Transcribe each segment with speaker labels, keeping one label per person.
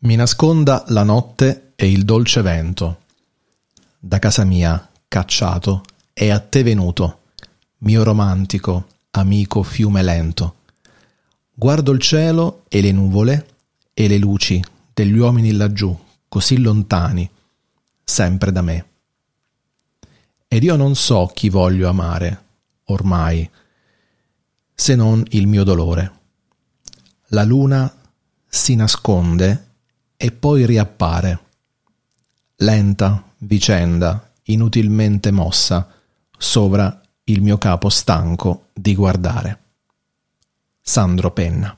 Speaker 1: Mi nasconda la notte e il dolce vento. Da casa mia, cacciato, è a te venuto, mio romantico, amico fiume lento. Guardo il cielo e le nuvole e le luci degli uomini laggiù, così lontani, sempre da me. Ed io non so chi voglio amare, ormai, se non il mio dolore. La luna si nasconde e poi riappare. Lenta vicenda, inutilmente mossa, sovra il mio capo stanco di guardare. Sandro Penna.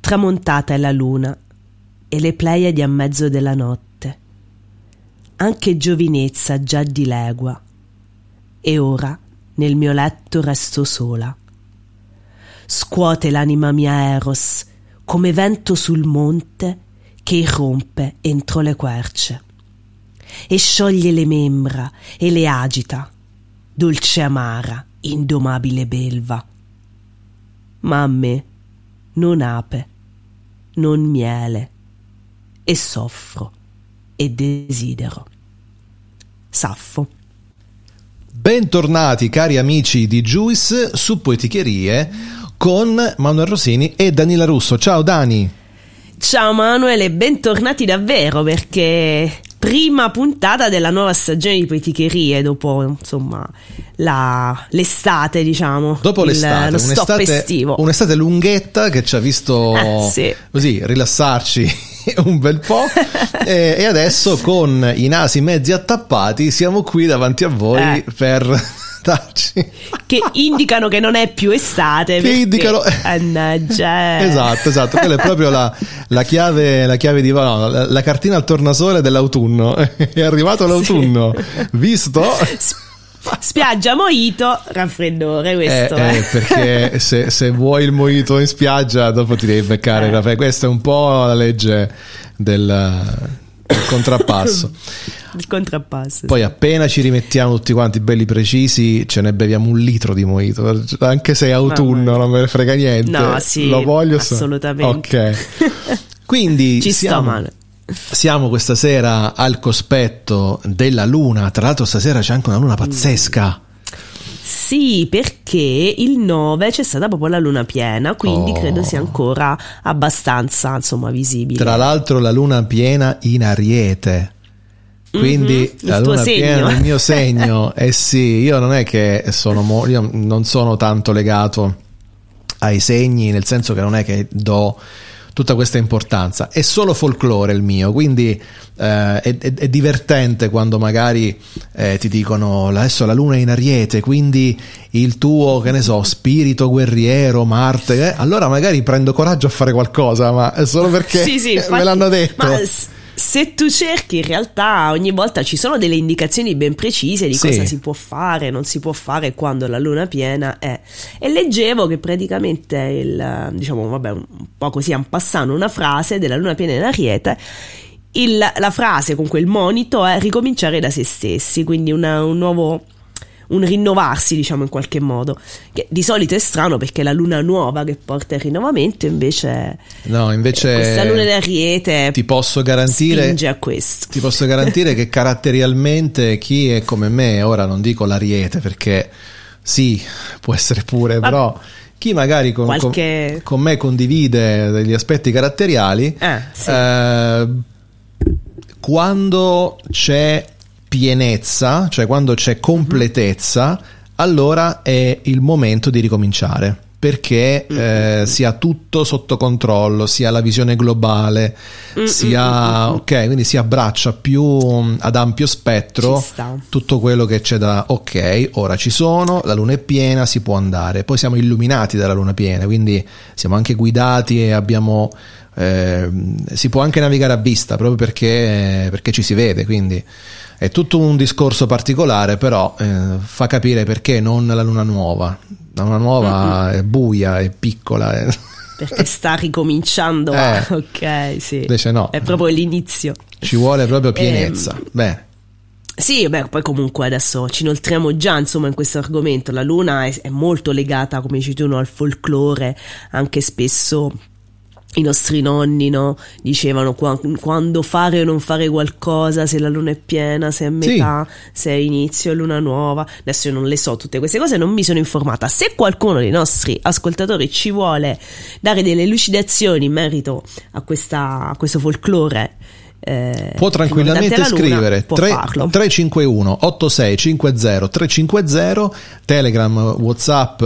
Speaker 2: Tramontata è la luna e le pleiadi a mezzo della notte. Anche giovinezza già dilegua. E ora nel mio letto resto sola. Scuote l'anima mia Eros come vento sul monte che irrompe entro le querce e scioglie le membra e le agita, dolce amara, indomabile belva. Ma a me non ape, non miele, e soffro e desidero. Saffo.
Speaker 1: Bentornati cari amici di Juice su Poeticherie con Manuel Rosini e Danila Russo. Ciao Dani!
Speaker 2: Ciao Manuel e bentornati davvero perché prima puntata della nuova stagione di Poeticherie dopo insomma la, l'estate diciamo
Speaker 1: dopo
Speaker 2: il,
Speaker 1: l'estate
Speaker 2: lo stop
Speaker 1: un'estate,
Speaker 2: estivo
Speaker 1: un'estate lunghetta che ci ha visto
Speaker 2: Eh, sì.
Speaker 1: così rilassarci un bel po' e, e adesso con i nasi mezzi attappati siamo qui davanti a voi
Speaker 2: Eh.
Speaker 1: per darci
Speaker 2: che indicano che non è più estate
Speaker 1: Che
Speaker 2: perché-
Speaker 1: indicano-
Speaker 2: Mannaggia eh.
Speaker 1: Esatto, esatto, quella è proprio la, la chiave, la chiave di no, la, la cartina al tornasole dell'autunno. È arrivato l'autunno, visto?
Speaker 2: S- spiaggia Moito raffreddore
Speaker 1: Eh,
Speaker 2: questo
Speaker 1: eh,
Speaker 2: eh.
Speaker 1: perché se, se vuoi il mojito in spiaggia, dopo ti devi beccare
Speaker 2: Eh.
Speaker 1: il raffè. Questa è un po' la legge del, del contrappasso.
Speaker 2: il contrappasso
Speaker 1: Poi appena ci rimettiamo tutti quanti belli precisi, ce ne beviamo un litro di mojito, anche se è autunno, non me ne frega niente.
Speaker 2: No, sì,
Speaker 1: Lo voglio so-
Speaker 2: assolutamente.
Speaker 1: Ok. Quindi
Speaker 2: ci sto
Speaker 1: siamo,
Speaker 2: male
Speaker 1: siamo questa sera al cospetto della luna. Tra l'altro, stasera c'è anche una luna pazzesca.
Speaker 2: Sì, perché il 9 c'è stata proprio la luna piena, quindi
Speaker 1: Oh.
Speaker 2: credo sia ancora abbastanza, insomma, visibile.
Speaker 1: Tra l'altro, la luna piena in Ariete. Quindi
Speaker 2: Mhm,
Speaker 1: la
Speaker 2: il
Speaker 1: luna piena nel mio segno. Eh sì, io non è che sono mo- io non sono tanto legato ai segni, nel senso che non è che do tutta questa importanza. È solo folklore il mio, quindi eh, è, è- divertente quando magari eh, ti dicono adesso la luna è in ariete, quindi il tuo, che ne so, spirito guerriero, Marte, eh, allora magari prendo coraggio a fare qualcosa, ma è solo perché
Speaker 2: Sì, sì,
Speaker 1: me
Speaker 2: infatti-
Speaker 1: l'hanno detto.
Speaker 2: Ma se tu cerchi, in realtà ogni volta ci sono delle indicazioni ben precise di
Speaker 1: Sì.
Speaker 2: cosa si può fare, non si può fare quando la luna piena è. E leggevo che praticamente il, diciamo, vabbè, un po' così en passant una frase della luna piena in Ariete. il- la frase con quel monito è ricominciare da se stessi, quindi una- un nuovo un rinnovarsi, diciamo in qualche modo. Che di solito è strano perché è la luna nuova che porta il rinnovamento, invece
Speaker 1: No, invece
Speaker 2: questa luna d'ariete
Speaker 1: ti posso garantire
Speaker 2: spinge a questo.
Speaker 1: Ti posso garantire che caratterialmente chi è come me, ora non dico l'ariete perché sì, può essere pure,
Speaker 2: Ma-
Speaker 1: però chi magari con, con-
Speaker 2: Qualche-
Speaker 1: con me condivide degli aspetti caratteriali,
Speaker 2: Eh, sì.
Speaker 1: eh, quando c'è pienezza, cioè quando c'è completezza, allora è il momento di ricominciare. Perché eh, si ha tutto sotto controllo, si ha la visione globale, si ha, ok, quindi si abbraccia più mm, ad ampio spettro tutto quello che c'è da, ok, ora ci sono, la luna è piena, si può andare. Poi siamo illuminati dalla luna piena, quindi siamo anche guidati e abbiamo, eh, si può anche navigare a vista proprio perché, perché ci si vede, quindi è tutto un discorso particolare, però eh, fa capire perché non la luna nuova. La luna nuova è buia, è piccola, è-
Speaker 2: Perché sta ricominciando.
Speaker 1: Eh.
Speaker 2: a- ok, sì.
Speaker 1: invece no,
Speaker 2: È proprio l'inizio.
Speaker 1: ci vuole proprio pienezza.
Speaker 2: Ehm,
Speaker 1: Beh,
Speaker 2: Sì, beh, poi comunque adesso ci inoltriamo già insomma in questo argomento. La luna è, è molto legata, come dici tu, no, al folklore, anche spesso i nostri nonni no? dicevano quando fare o non fare qualcosa, se la luna è piena, se è metà, sì. se è inizio luna nuova. Adesso io non le so tutte queste cose, non mi sono informata. Se qualcuno dei nostri ascoltatori ci vuole dare delle elucidazioni in merito a, questa, a questo folklore,
Speaker 1: eh, può tranquillamente luna, scrivere può 3, 351 8650 350 Telegram, Whatsapp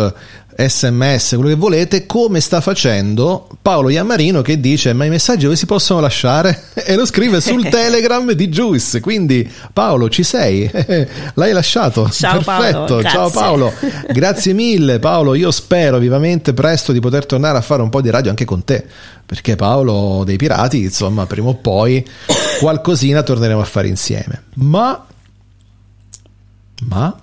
Speaker 1: sms, quello che volete, come sta facendo Paolo Iammarino che dice ma i messaggi dove si possono lasciare? e lo scrive sul telegram di Juice, quindi Paolo ci sei? L'hai lasciato?
Speaker 2: Ciao
Speaker 1: Perfetto,
Speaker 2: Paolo,
Speaker 1: ciao Paolo, grazie mille Paolo, io spero vivamente presto di poter tornare a fare un po' di radio anche con te, perché Paolo dei Pirati, insomma, prima o poi qualcosina torneremo a fare insieme. Ma... Ma...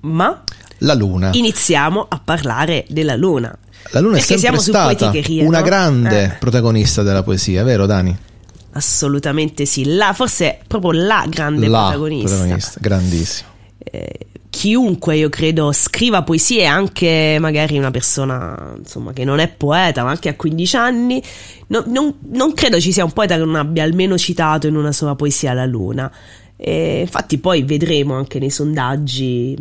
Speaker 2: Ma
Speaker 1: la Luna.
Speaker 2: Iniziamo a parlare della Luna.
Speaker 1: La Luna Perché è sempre stata una
Speaker 2: no?
Speaker 1: grande
Speaker 2: eh.
Speaker 1: protagonista della poesia, vero Dani?
Speaker 2: Assolutamente sì, la, forse proprio la grande
Speaker 1: la
Speaker 2: protagonista.
Speaker 1: protagonista. Grandissimo.
Speaker 2: Eh, chiunque io credo scriva poesie, anche magari una persona insomma, che non è poeta, ma anche a 15 anni, no, non, non, credo ci sia un poeta che non abbia almeno citato in una sua poesia la luna. E infatti poi vedremo anche nei sondaggi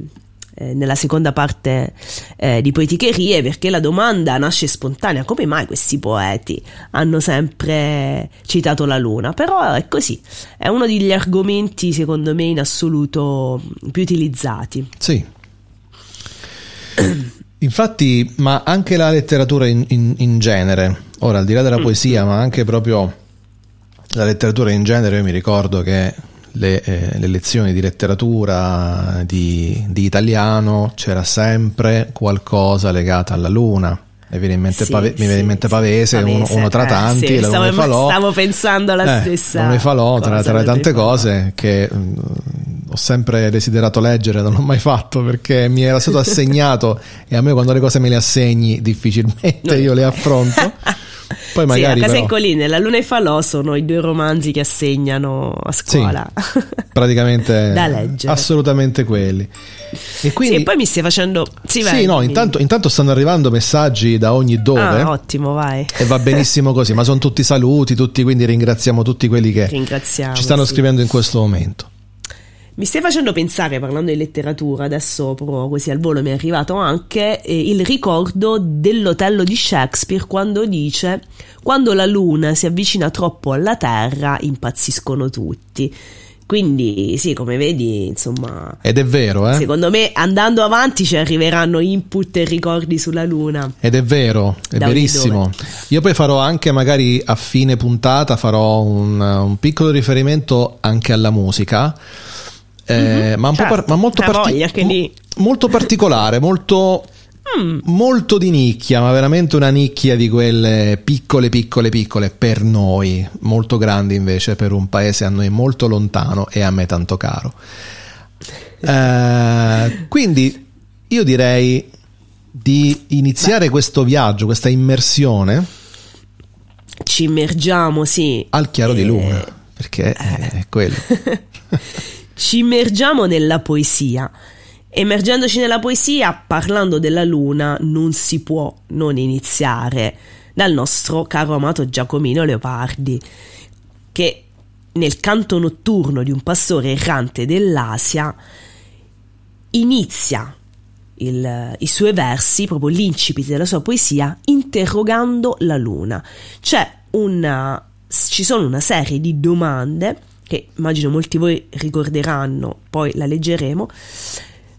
Speaker 2: eh, nella seconda parte eh, di Poeticherie perché la domanda nasce spontanea come mai questi poeti hanno sempre citato la luna? Però è così è uno degli argomenti secondo me in assoluto più utilizzati.
Speaker 1: Sì. Infatti ma anche la letteratura in, in, in genere ora al di là della mm. poesia ma anche proprio la letteratura in genere io mi ricordo che le, eh, le lezioni di letteratura, di, di, italiano, c'era sempre qualcosa legato alla luna. Mi viene in mente, sì, Pave, sì, mi viene in mente Pavese, Pavese uno, uno, tra tanti, eh, sì, stavo,
Speaker 2: falò, stavo pensando alla
Speaker 1: eh,
Speaker 2: stessa.
Speaker 1: Nome falò, tra, tra le tante cose che mh, mm, ho sempre desiderato leggere, non l'ho mai fatto perché mi era stato assegnato e a me quando le cose me le assegni difficilmente no. io le affronto. Poi magari,
Speaker 2: sì, a casa in colline, La luna e falò sono i due romanzi che assegnano a scuola.
Speaker 1: Sì, praticamente
Speaker 2: da leggere.
Speaker 1: Assolutamente quelli.
Speaker 2: E, quindi... sì, e poi mi stai facendo...
Speaker 1: Sì, vai, sì no, intanto, intanto, stanno arrivando messaggi da ogni dove.
Speaker 2: Ah, ottimo, vai.
Speaker 1: E va benissimo così, ma sono tutti saluti, tutti, quindi ringraziamo tutti quelli che ci stanno
Speaker 2: sì.
Speaker 1: scrivendo in questo momento.
Speaker 2: Mi stai facendo pensare, parlando di letteratura, adesso proprio così al volo mi è arrivato anche eh, il ricordo dell'Otello di Shakespeare quando dice quando la luna si avvicina troppo alla Terra impazziscono tutti. Quindi sì, come vedi, insomma...
Speaker 1: Ed è vero, eh?
Speaker 2: Secondo me andando avanti ci arriveranno input e ricordi sulla Luna.
Speaker 1: Ed è vero, è verissimo. Io poi farò anche magari a fine puntata, farò un, un piccolo riferimento anche alla musica eh, mm-hmm, ma, certo. par- ma, molto, parti- mo- molto particolare, molto, mm. molto di nicchia, ma veramente una nicchia di quelle piccole, piccole, piccole per noi, molto grandi invece per un paese a noi molto lontano e a me tanto caro. Eh, quindi io direi di iniziare Beh. questo viaggio, questa immersione.
Speaker 2: Ci immergiamo, sì.
Speaker 1: Al chiaro eh, di luna, perché eh. è quello.
Speaker 2: ci immergiamo nella poesia. Emergendoci nella poesia, parlando della luna, non si può non iniziare dal nostro caro amato Giacomino Leopardi, che nel canto notturno di un pastore errante dell'Asia inizia il, i suoi versi, proprio l'incipit della sua poesia, interrogando la luna. C'è una, ci sono una serie di domande che immagino molti voi ricorderanno, poi la leggeremo,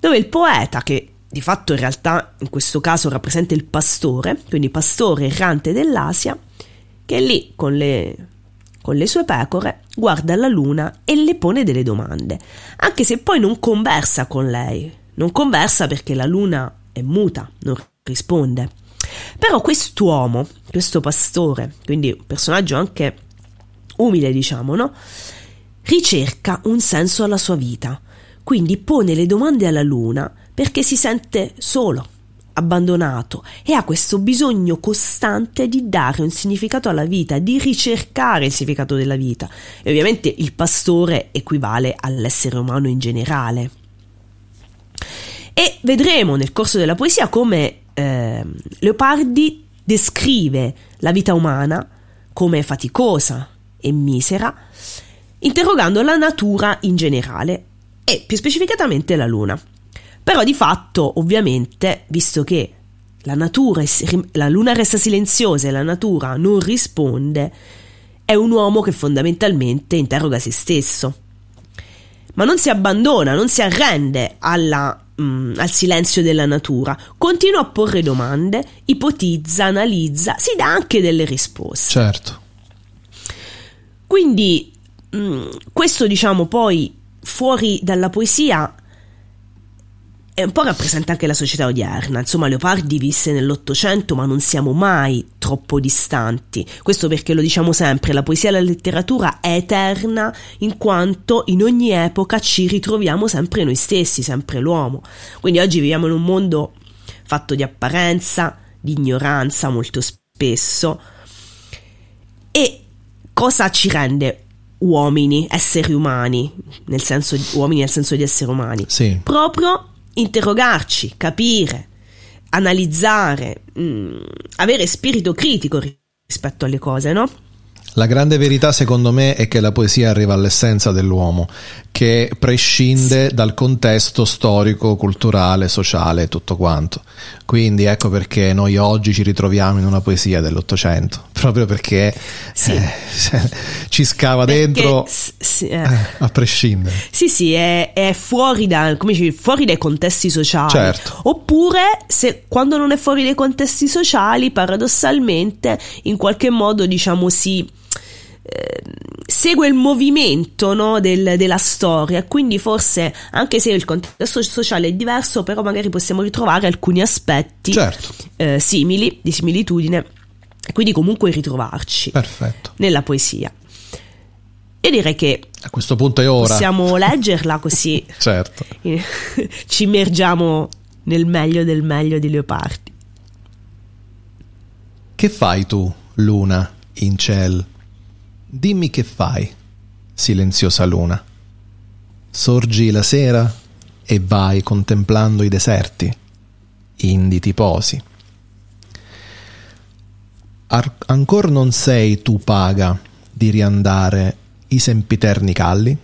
Speaker 2: dove il poeta, che di fatto in realtà in questo caso rappresenta il pastore, quindi pastore errante dell'Asia, che è lì con le, con le sue pecore, guarda la luna e le pone delle domande, anche se poi non conversa con lei, non conversa perché la luna è muta, non risponde. Però quest'uomo, questo pastore, quindi un personaggio anche umile, diciamo, no? Ricerca un senso alla sua vita, quindi pone le domande alla luna perché si sente solo, abbandonato e ha questo bisogno costante di dare un significato alla vita, di ricercare il significato della vita. E ovviamente il pastore equivale all'essere umano in generale. E vedremo nel corso della poesia come eh, Leopardi descrive la vita umana come faticosa e misera, interrogando la natura in generale e più specificatamente la Luna. Però di fatto, ovviamente, visto che la, natura, la Luna resta silenziosa e la natura non risponde, è un uomo che fondamentalmente interroga se stesso. Ma non si abbandona, non si arrende alla, mm, al silenzio della natura, continua a porre domande, ipotizza, analizza, si dà anche delle risposte.
Speaker 1: Certo.
Speaker 2: Quindi mm, questo diciamo poi fuori dalla poesia e un po' rappresenta anche la società odierna. Insomma, Leopardi visse nell'Ottocento, ma non siamo mai troppo distanti. Questo perché lo diciamo sempre: la poesia e la letteratura è eterna in quanto in ogni epoca ci ritroviamo sempre noi stessi, sempre l'uomo. Quindi oggi viviamo in un mondo fatto di apparenza, di ignoranza molto spesso. E cosa ci rende uomini, esseri umani, nel senso di, uomini nel senso di esseri umani?
Speaker 1: Sì.
Speaker 2: Proprio interrogarci, capire, analizzare, mh, mm, avere spirito critico rispetto alle cose, no?
Speaker 1: La grande verità secondo me è che la poesia arriva all'essenza dell'uomo, che prescinde sì. dal contesto storico, culturale, sociale, tutto quanto. Quindi ecco perché noi oggi ci ritroviamo in una poesia dell'Ottocento, proprio perché sì. eh, ci scava perché, dentro sì, eh. Eh, a prescindere.
Speaker 2: Sì, sì, è, è fuori, da, dici, fuori, dai contesti sociali.
Speaker 1: Certo.
Speaker 2: Oppure se, quando non è fuori dai contesti sociali, paradossalmente, in qualche modo diciamo si segue il movimento no, del, della storia, quindi forse anche se il contesto sociale è diverso, però magari possiamo ritrovare alcuni aspetti
Speaker 1: certo.
Speaker 2: eh, simili, di similitudine, quindi comunque ritrovarci
Speaker 1: Perfetto.
Speaker 2: nella poesia. E direi che
Speaker 1: a questo punto è ora.
Speaker 2: Possiamo leggerla così
Speaker 1: certo.
Speaker 2: ci immergiamo nel meglio del meglio di Leopardi.
Speaker 1: Che fai tu, luna, in ciel? Dimmi che fai, silenziosa luna. Sorgi la sera e vai contemplando i deserti, indi ti posi. Ar- ancor non sei tu paga di riandare i sempiterni calli?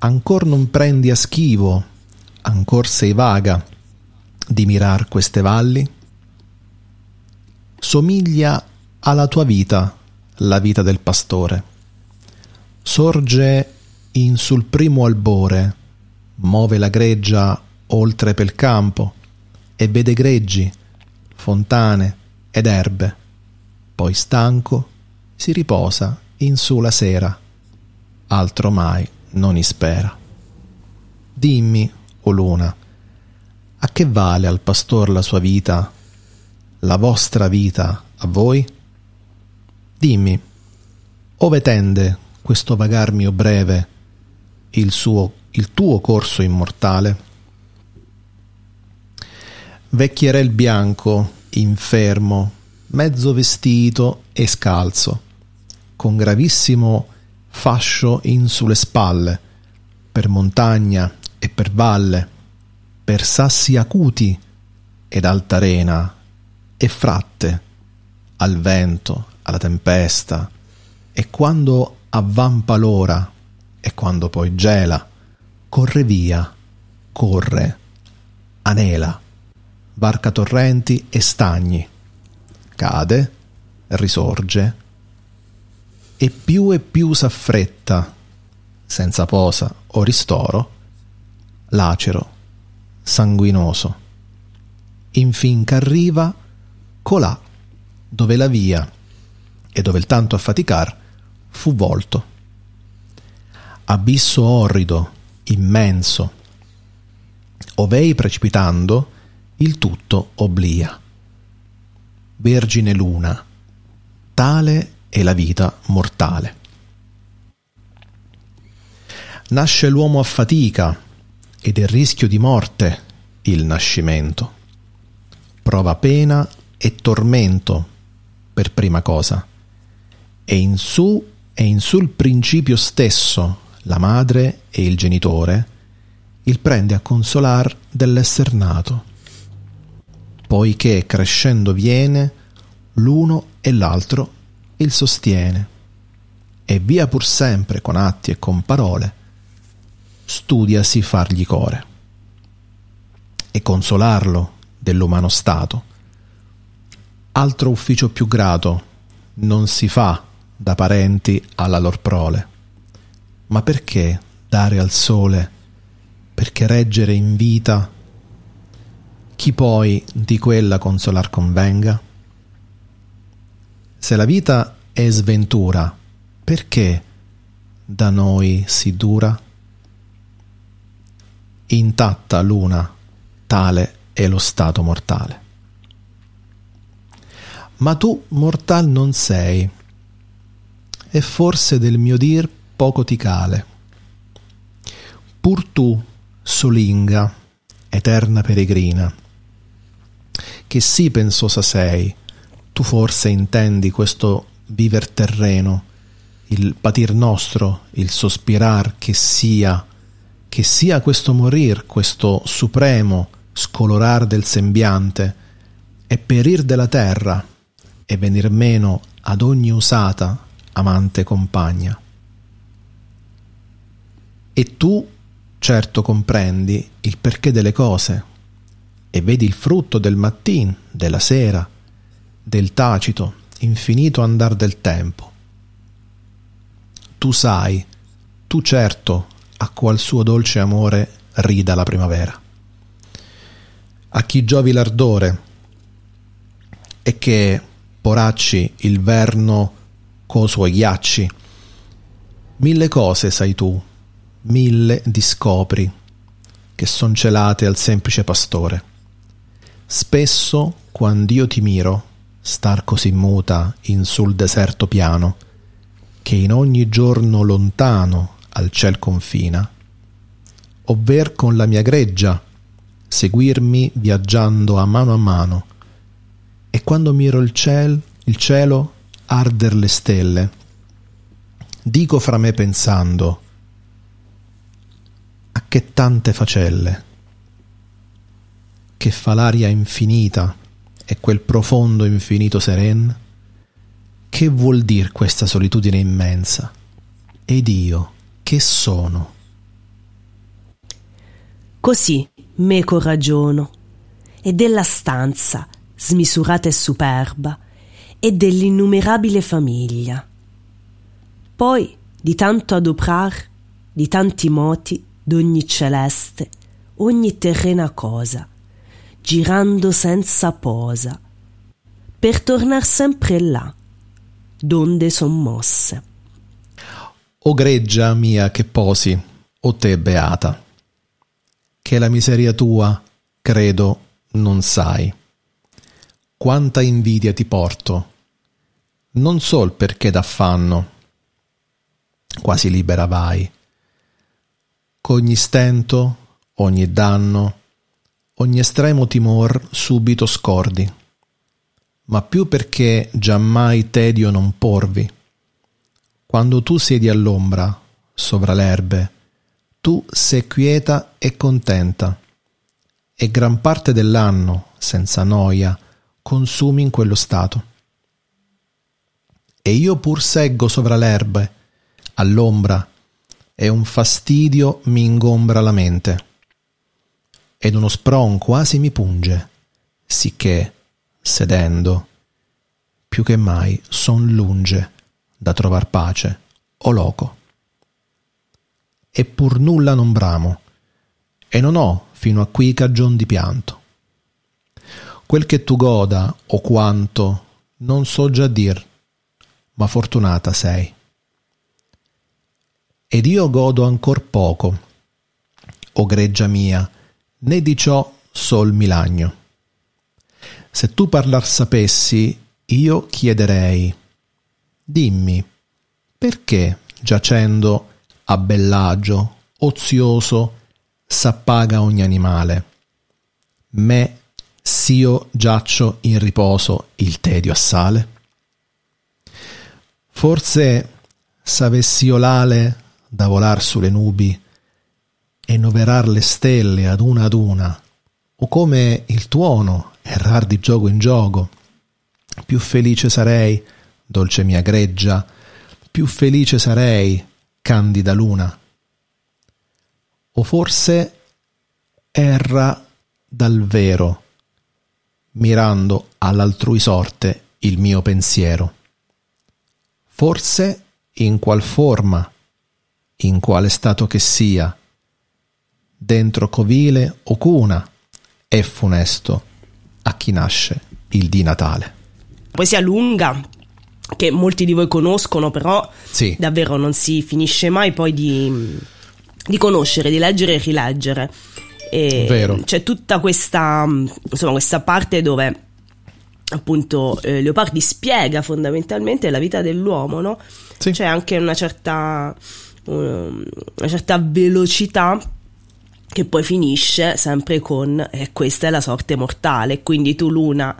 Speaker 1: Ancor non prendi a schivo, ancor sei vaga di mirar queste valli? Somiglia alla tua vita la vita del pastore. Sorge in sul primo albore, muove la greggia oltre pel campo e vede greggi, fontane ed erbe. Poi stanco si riposa in su la sera, altro mai non ispera. Dimmi, o luna, a che vale al pastor la sua vita, la vostra vita a voi? Dimmi, ove tende questo vagar mio breve, il, suo, il tuo corso immortale? Vecchierel bianco, infermo, mezzo vestito e scalzo, con gravissimo fascio in sulle spalle, per montagna e per valle, per sassi acuti ed altarena e fratte, al vento, alla tempesta, e quando avvampa l'ora, e quando poi gela, corre via, corre, anela, varca torrenti e stagni, cade, risorge, e più e più s'affretta, senza posa o ristoro, lacero, sanguinoso, infin ch'arriva colà dove la via e dove il tanto affaticar fu volto. Abisso orrido, immenso, ovei precipitando, il tutto obblia. Vergine luna, tale è la vita mortale. Nasce l'uomo a fatica ed è rischio di morte il nascimento. Prova pena e tormento per prima cosa e in su e in sul principio stesso la madre e il genitore il prende a consolar dell'esser nato. poiché crescendo viene l'uno e l'altro il sostiene, e via pur sempre con atti e con parole, studiasi fargli core e consolarlo dell'umano stato. Altro ufficio più grato non si fa da parenti alla lor prole. Ma perché dare al sole? Perché reggere in vita chi poi di quella consolar convenga? Se la vita è sventura, perché da noi si dura? Intatta l'una, tale è lo stato mortale. Ma tu mortal non sei, e forse del mio dir poco ti cale. Pur tu, solinga, eterna peregrina, che sì pensosa sei, tu forse intendi questo viver terreno, il patir nostro, il sospirar che sia, che sia questo morir, questo supremo scolorar del sembiante, e perir della terra, e venir meno ad ogni usata amante compagna. E tu certo comprendi il perché delle cose e vedi il frutto del mattin, della sera, del tacito, infinito andar del tempo. Tu sai, tu certo, a qual suo dolce amore rida la primavera. A chi giovi l'ardore e che, poracci, il verno co suoi ghiacci. Mille cose sai tu, mille discopri, che son celate al semplice pastore. Spesso, quand'io ti miro, star così muta in sul deserto piano, che in ogni giorno lontano al ciel confina, ovver con la mia greggia seguirmi viaggiando a mano a mano, e quando miro il ciel, il cielo arder le stelle. Dico fra me pensando, a che tante facelle, che fa l'aria infinita e quel profondo infinito seren, che vuol dir questa solitudine immensa? Ed io, che sono?
Speaker 2: Così meco ragiono, e della stanza, smisurata e superba, e dell'innumerabile famiglia. Poi di tanto adoprar, di tanti moti d'ogni celeste, ogni terrena cosa, girando senza posa, per tornar sempre là, donde son mosse.
Speaker 1: O greggia mia che posi, o te beata, che la miseria tua, credo, non sai. Quanta invidia ti porto, non sol perché d'affanno, quasi libera vai, c'ogni stento, ogni danno, ogni estremo timor subito scordi, ma più perché giammai tedio non porvi. Quando tu siedi all'ombra, sovra l'erbe, tu sei quieta e contenta, e gran parte dell'anno, senza noia, consumi in quello stato e io pur seggo sovra l'erbe, all'ombra, e un fastidio mi ingombra la mente. Ed uno spron quasi mi punge, sicché, sedendo, più che mai son lunge da trovar pace o loco. E pur nulla non bramo, e non ho fino a qui cagion di pianto. Quel che tu goda o quanto non so già dir, ma fortunata sei. Ed io godo ancor poco, o greggia mia, né di ciò sol mi lagno. Se tu parlar sapessi, io chiederei, dimmi, perché giacendo a bellagio, ozioso, s'appaga ogni animale? Me, s'io giaccio in riposo, il tedio assale? Forse s'avessi io l'ale da volar sulle nubi e noverar le stelle ad una ad una, o come il tuono errar di gioco in gioco. Più felice sarei, dolce mia greggia, più felice sarei, candida luna. O forse erra dal vero, mirando all'altrui sorte il mio pensiero. Forse in qual forma, in quale stato che sia, dentro covile o cuna, è funesto a chi nasce il di Natale.
Speaker 2: Poesia lunga, che molti di voi conoscono, però
Speaker 1: Sì.
Speaker 2: davvero non si finisce mai poi di, di conoscere, di leggere e rileggere. E
Speaker 1: Vero.
Speaker 2: C'è tutta questa, insomma, questa parte dove appunto eh, Leopardi spiega fondamentalmente la vita dell'uomo, no?
Speaker 1: Sì.
Speaker 2: C'è anche una certa, um, una certa velocità che poi finisce sempre con e questa è la sorte mortale, quindi tu Luna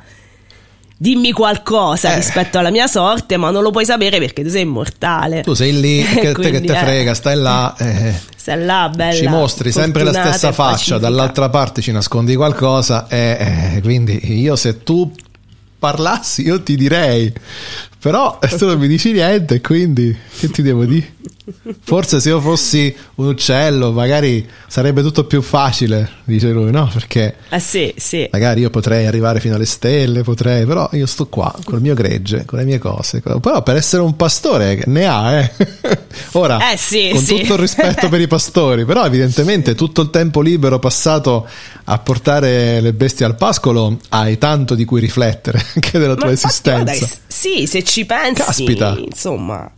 Speaker 2: dimmi qualcosa
Speaker 1: Eh.
Speaker 2: rispetto alla mia sorte, ma non lo puoi sapere perché tu sei immortale.
Speaker 1: Tu sei lì, che te, che
Speaker 2: Quindi,
Speaker 1: te
Speaker 2: eh,
Speaker 1: frega, stai là, eh,
Speaker 2: Stai là, bella.
Speaker 1: ci mostri sempre la stessa faccia,
Speaker 2: pacifica.
Speaker 1: dall'altra parte ci nascondi qualcosa, eh, eh, quindi io se tu parlassi io ti direi, però tu non mi dici niente, quindi che ti devo dire? Forse se io fossi un uccello magari sarebbe tutto più facile, dice lui, no? Perché
Speaker 2: Eh sì, sì.
Speaker 1: magari io potrei arrivare fino alle stelle, potrei, però io sto qua col mio gregge, con le mie cose. Però per essere un pastore ne ha, eh. Ora,
Speaker 2: Eh sì,
Speaker 1: con tutto il rispetto per i pastori, però evidentemente tutto il tempo libero passato a portare le bestie al pascolo hai tanto di cui riflettere anche della tua esistenza.
Speaker 2: s- sì, se ci pensi,
Speaker 1: Caspita.
Speaker 2: insomma,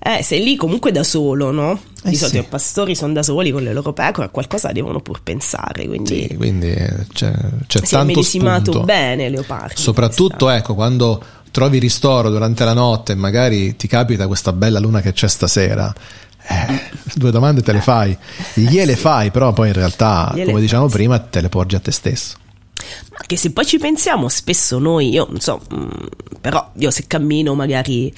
Speaker 2: eh, sei lì comunque da solo, no?
Speaker 1: Eh
Speaker 2: Di solito
Speaker 1: sì.
Speaker 2: i pastori sono da soli con le loro pecore, a qualcosa devono pur pensare, quindi
Speaker 1: Sì, quindi eh, c'è, c'è
Speaker 2: si è
Speaker 1: tanto
Speaker 2: medesimato
Speaker 1: spunto.
Speaker 2: bene Leopardi.
Speaker 1: Soprattutto, ecco, quando trovi ristoro durante la notte e magari ti capita questa bella luna che c'è stasera. Eh, due domande te le fai, gliele fai, però poi in realtà,
Speaker 2: Gliele
Speaker 1: come diciamo
Speaker 2: sì.
Speaker 1: prima, te le porgi a te stesso.
Speaker 2: Ma che se poi ci pensiamo, spesso noi, io non so, mm, però io se cammino magari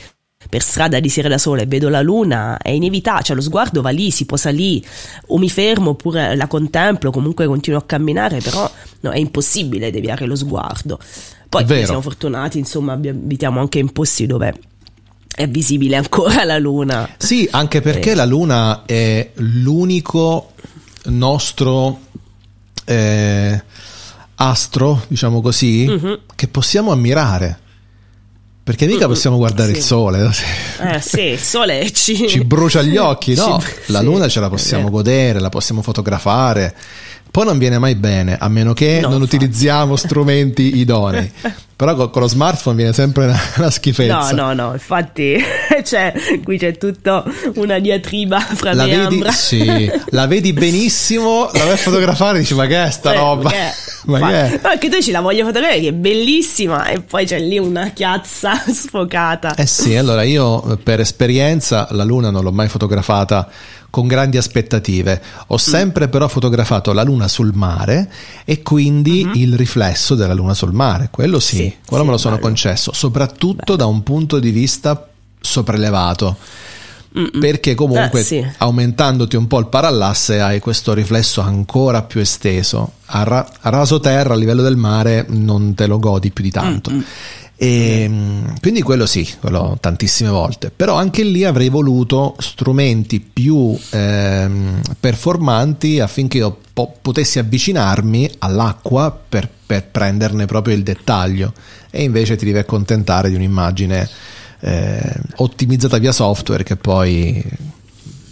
Speaker 2: per strada di sera da sola e vedo la luna, è inevitabile, cioè lo sguardo va lì, si posa lì, o mi fermo oppure la contemplo, comunque continuo a camminare, però no, è impossibile deviare lo sguardo. Poi siamo fortunati, insomma, abitiamo anche in posti dove è visibile ancora la luna.
Speaker 1: Sì, anche perché
Speaker 2: Eh.
Speaker 1: la luna è l'unico nostro eh, astro, diciamo così,
Speaker 2: Mhm.
Speaker 1: che possiamo ammirare. Perché mica possiamo guardare
Speaker 2: sì.
Speaker 1: il sole.
Speaker 2: Eh sì, il sole ci,
Speaker 1: ci brucia gli occhi, no?
Speaker 2: Ci-
Speaker 1: La luna ce la possiamo godere, la possiamo fotografare. Poi non viene mai bene, a meno che
Speaker 2: No,
Speaker 1: non
Speaker 2: infatti.
Speaker 1: utilizziamo strumenti idonei. Però co- con, lo smartphone viene sempre una, una
Speaker 2: No,
Speaker 1: schifezza.
Speaker 2: no, no, infatti cioè, qui c'è tutta una diatriba fra
Speaker 1: La
Speaker 2: me
Speaker 1: vedi,
Speaker 2: Ambra.
Speaker 1: sì, la vedi benissimo, la vai a fotografare e dici ma che è sta
Speaker 2: Eh,
Speaker 1: roba?
Speaker 2: che è?
Speaker 1: Ma
Speaker 2: Ma-
Speaker 1: che è?
Speaker 2: No, perché tu ci la voglio fotografare che è bellissima e poi c'è lì una chiazza sfocata.
Speaker 1: Eh sì, allora io per esperienza la luna non l'ho mai fotografata con grandi aspettative. Ho sempre però fotografato la luna sul mare e quindi il riflesso della luna sul mare. Quello sì,
Speaker 2: Sì,
Speaker 1: quello
Speaker 2: sì,
Speaker 1: me lo sono
Speaker 2: bello.
Speaker 1: concesso, soprattutto da un punto di vista sopraelevato. Perché comunque
Speaker 2: Eh, sì.
Speaker 1: aumentandoti un po' il parallasse hai questo riflesso ancora più esteso. A, ra- a raso terra, a livello del mare, non te lo godi più di tanto. E, mm, quindi quello sì, quello tantissime volte. Però anche lì avrei voluto strumenti più ehm, performanti affinché io po- potessi avvicinarmi all'acqua per, per prenderne proprio il dettaglio. E invece ti devi accontentare di un'immagine eh, ottimizzata via software che poi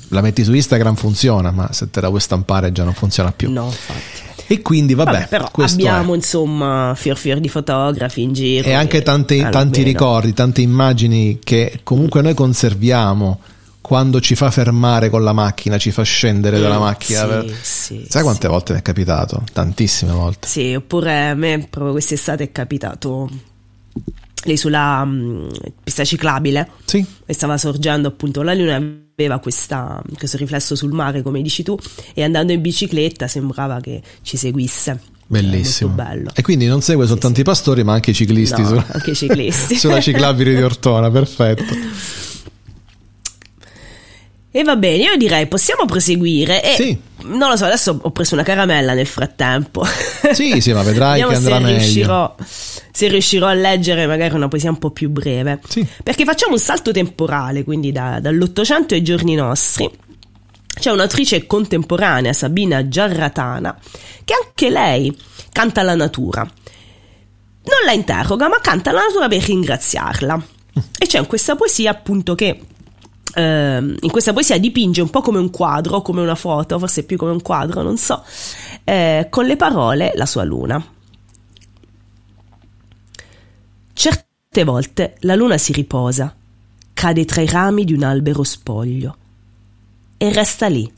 Speaker 1: la metti su Instagram funziona, ma se te la vuoi stampare già non funziona più.
Speaker 2: No, infatti.
Speaker 1: E quindi vabbè,
Speaker 2: Vabbè, però abbiamo
Speaker 1: è.
Speaker 2: insomma fior fior di fotografi in giro.
Speaker 1: E anche tanti, tanti ricordi, tante immagini che comunque noi conserviamo quando ci fa fermare con la macchina, ci fa scendere dalla
Speaker 2: Mm,
Speaker 1: macchina.
Speaker 2: sì, sì,
Speaker 1: Sai
Speaker 2: sì.
Speaker 1: quante volte mi è capitato? Tantissime volte.
Speaker 2: Sì, oppure a me proprio quest'estate è capitato lì sulla mm, pista ciclabile
Speaker 1: Sì,
Speaker 2: e stava sorgendo appunto la luna aveva questa- questo riflesso sul mare come dici tu e andando in bicicletta sembrava che ci seguisse
Speaker 1: bellissimo. E quindi non segue soltanto i pastori, ma anche i ciclisti
Speaker 2: No,
Speaker 1: su-
Speaker 2: anche i ciclisti.
Speaker 1: sulla ciclabile di Ortona, perfetto.
Speaker 2: E va bene, io direi possiamo proseguire. E
Speaker 1: Sì.
Speaker 2: non lo so, adesso ho preso una caramella nel frattempo.
Speaker 1: Sì, sì, ma vedrai che andrà
Speaker 2: se
Speaker 1: meglio.
Speaker 2: riuscirò, se riuscirò a leggere magari una poesia un po' più breve.
Speaker 1: Sì.
Speaker 2: Perché facciamo un salto temporale, quindi da- dall'Ottocento ai giorni nostri. C'è un'autrice contemporanea, Sabina Giarratana, che anche lei canta la natura. Non la interroga, ma canta la natura per ringraziarla. E c'è in questa poesia appunto che in questa poesia dipinge un po' come un quadro, come una foto, forse più come un quadro, non so, eh, con le parole la sua luna. Certe volte la luna si riposa, cade tra i rami di un albero spoglio e resta lì,